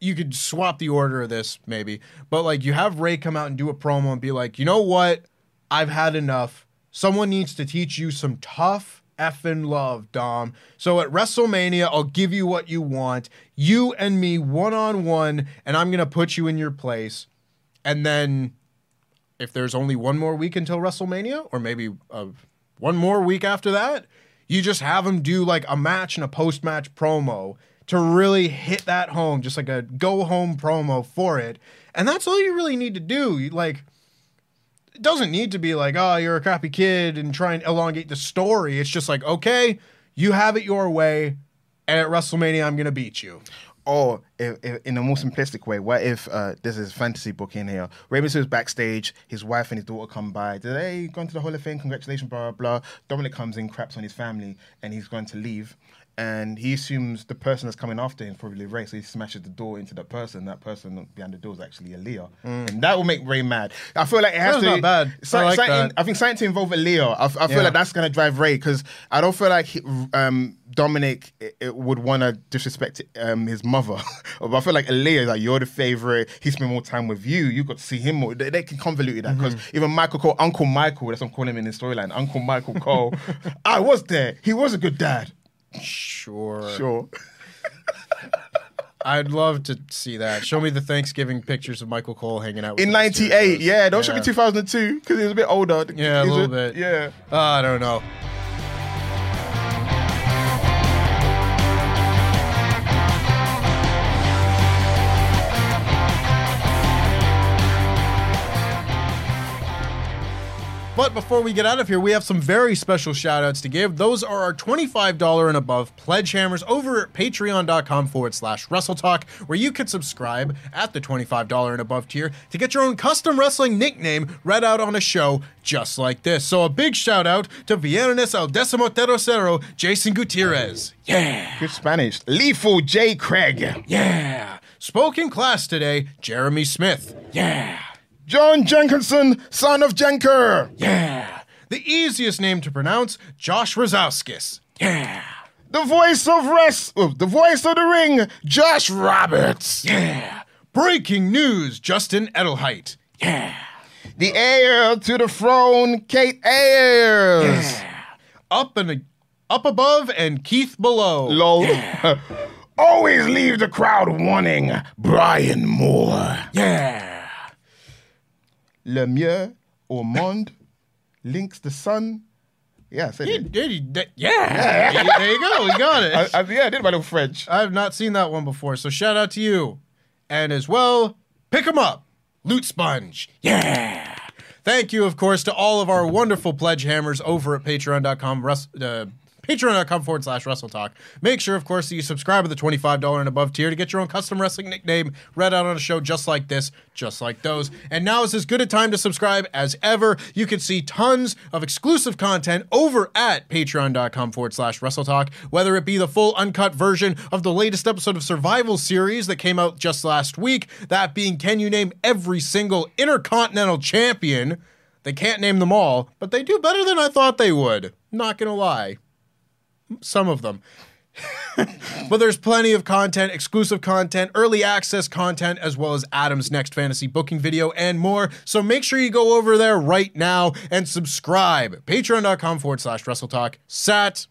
you could swap the order of this, maybe, but like you have Rey come out and do a promo and be like, you know what, I've had enough. Someone needs to teach you some tough effing love, Dom. So at WrestleMania, I'll give you what you want. You and me one on one, and I'm gonna put you in your place. And then, if there's only one more week until WrestleMania, or maybe uh, one more week after that, you just have him do like a match and a post match promo to really hit that home, just like a go home promo for it. And that's all you really need to do. Like, it doesn't need to be like, oh, you're a crappy kid and try and elongate the story. It's just like, okay, you have it your way, and at WrestleMania, I'm gonna beat you. Or if, if, in a more simplistic way, what if uh, there's this fantasy book in here? Rey Mysterio's backstage, his wife and his daughter come by. Did hey, gone to the Hall of Fame? Congratulations, blah blah blah. Dominic comes in, craps on his family, and he's going to leave. And he assumes the person that's coming after him is probably Rey, so he smashes the door into that person. That person behind the door is actually Aalyah, and that will make Rey mad. I feel like it has That's to. not bad. so- I like that. I think something to involve Aalyah. I, I feel Yeah. like that's going to drive Rey because I don't feel like he, um, Dominic i- i- would want to disrespect um, his mother. but I feel like Aalyah is like, you're the favorite. He spent more time with you. You got to see him more. They, they can convolute that because Mm-hmm. even Michael Cole, Uncle Michael, that's what I'm calling him in the storyline. Uncle Michael Cole. I was there. He was a good dad. Sure. Sure. I'd love to see that. Show me the Thanksgiving pictures of Michael Cole hanging out with In the '98, yeah. Don't show me 2002 because he was a bit older. Yeah, a little bit. Yeah. Uh, I don't know. But before we get out of here, we have some very special shout outs to give. Those are our $25 and above pledge hammers over at patreon.com forward slash WrestleTalk, where you can subscribe at the $25 and above tier to get your own custom wrestling nickname read out on a show just like this. So a big shout out to Viernes El Decimo Tercero, Jason Gutierrez. Yeah. Good Spanish. Lethal J. Craig. Yeah. Spoke in class today, Jeremy Smith. Yeah. John Jenkinson, son of Jenker. Yeah. The easiest name to pronounce, Josh Rosowskis. Yeah. The voice of rest, oh, the voice of the ring, Josh Roberts. Yeah. Breaking news, Justin Edelheit. Yeah. The heir to the throne, Kate Ayers. Yeah. Up and up above and Keith below. Lol. Always leave the crowd wanting Brian Moore. yeah. Le mieux au monde links the sun. Yeah, I said He it. did. He did yeah. there you go. He got it. I, I, yeah, I did my little French. I have not seen that one before, so shout out to you. And as well, pick 'em up, Loot Sponge. Yeah. Thank you, of course, to all of our wonderful pledge hammers over at patreon.com, rus- uh, patreon.com forward slash WrestleTalk. Make sure, of course, that you subscribe to the $25 and above tier to get your own custom wrestling nickname read out on a show just like this, just like those. And now is as good a time to subscribe as ever. You can see tons of exclusive content over at patreon.com forward slash WrestleTalk, whether it be the full uncut version of the latest episode of Survival Series that came out just last week, that being Can You Name Every Single Intercontinental Champion? They can't name them all, but they do better than I thought they would. Not gonna lie some of them. but there's plenty of content, exclusive content, early access content, as well as Adam's next fantasy booking video and more. So make sure you go over there right now and subscribe. Patreon.com forward slash WrestleTalk. Sat.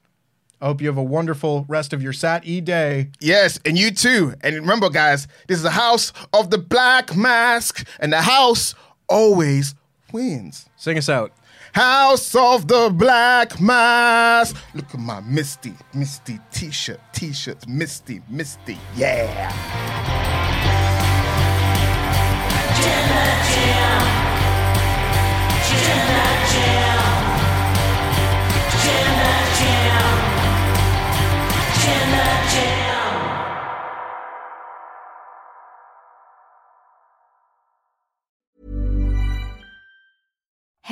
I hope you have a wonderful rest of your Sat E day. Yes, and you too. And remember, guys, this is the house of the black mask, and the house always wins. Sing us out. House of the Black Mask. Look at my Misty, Misty t-shirt, t-shirts, Misty, Misty, yeah.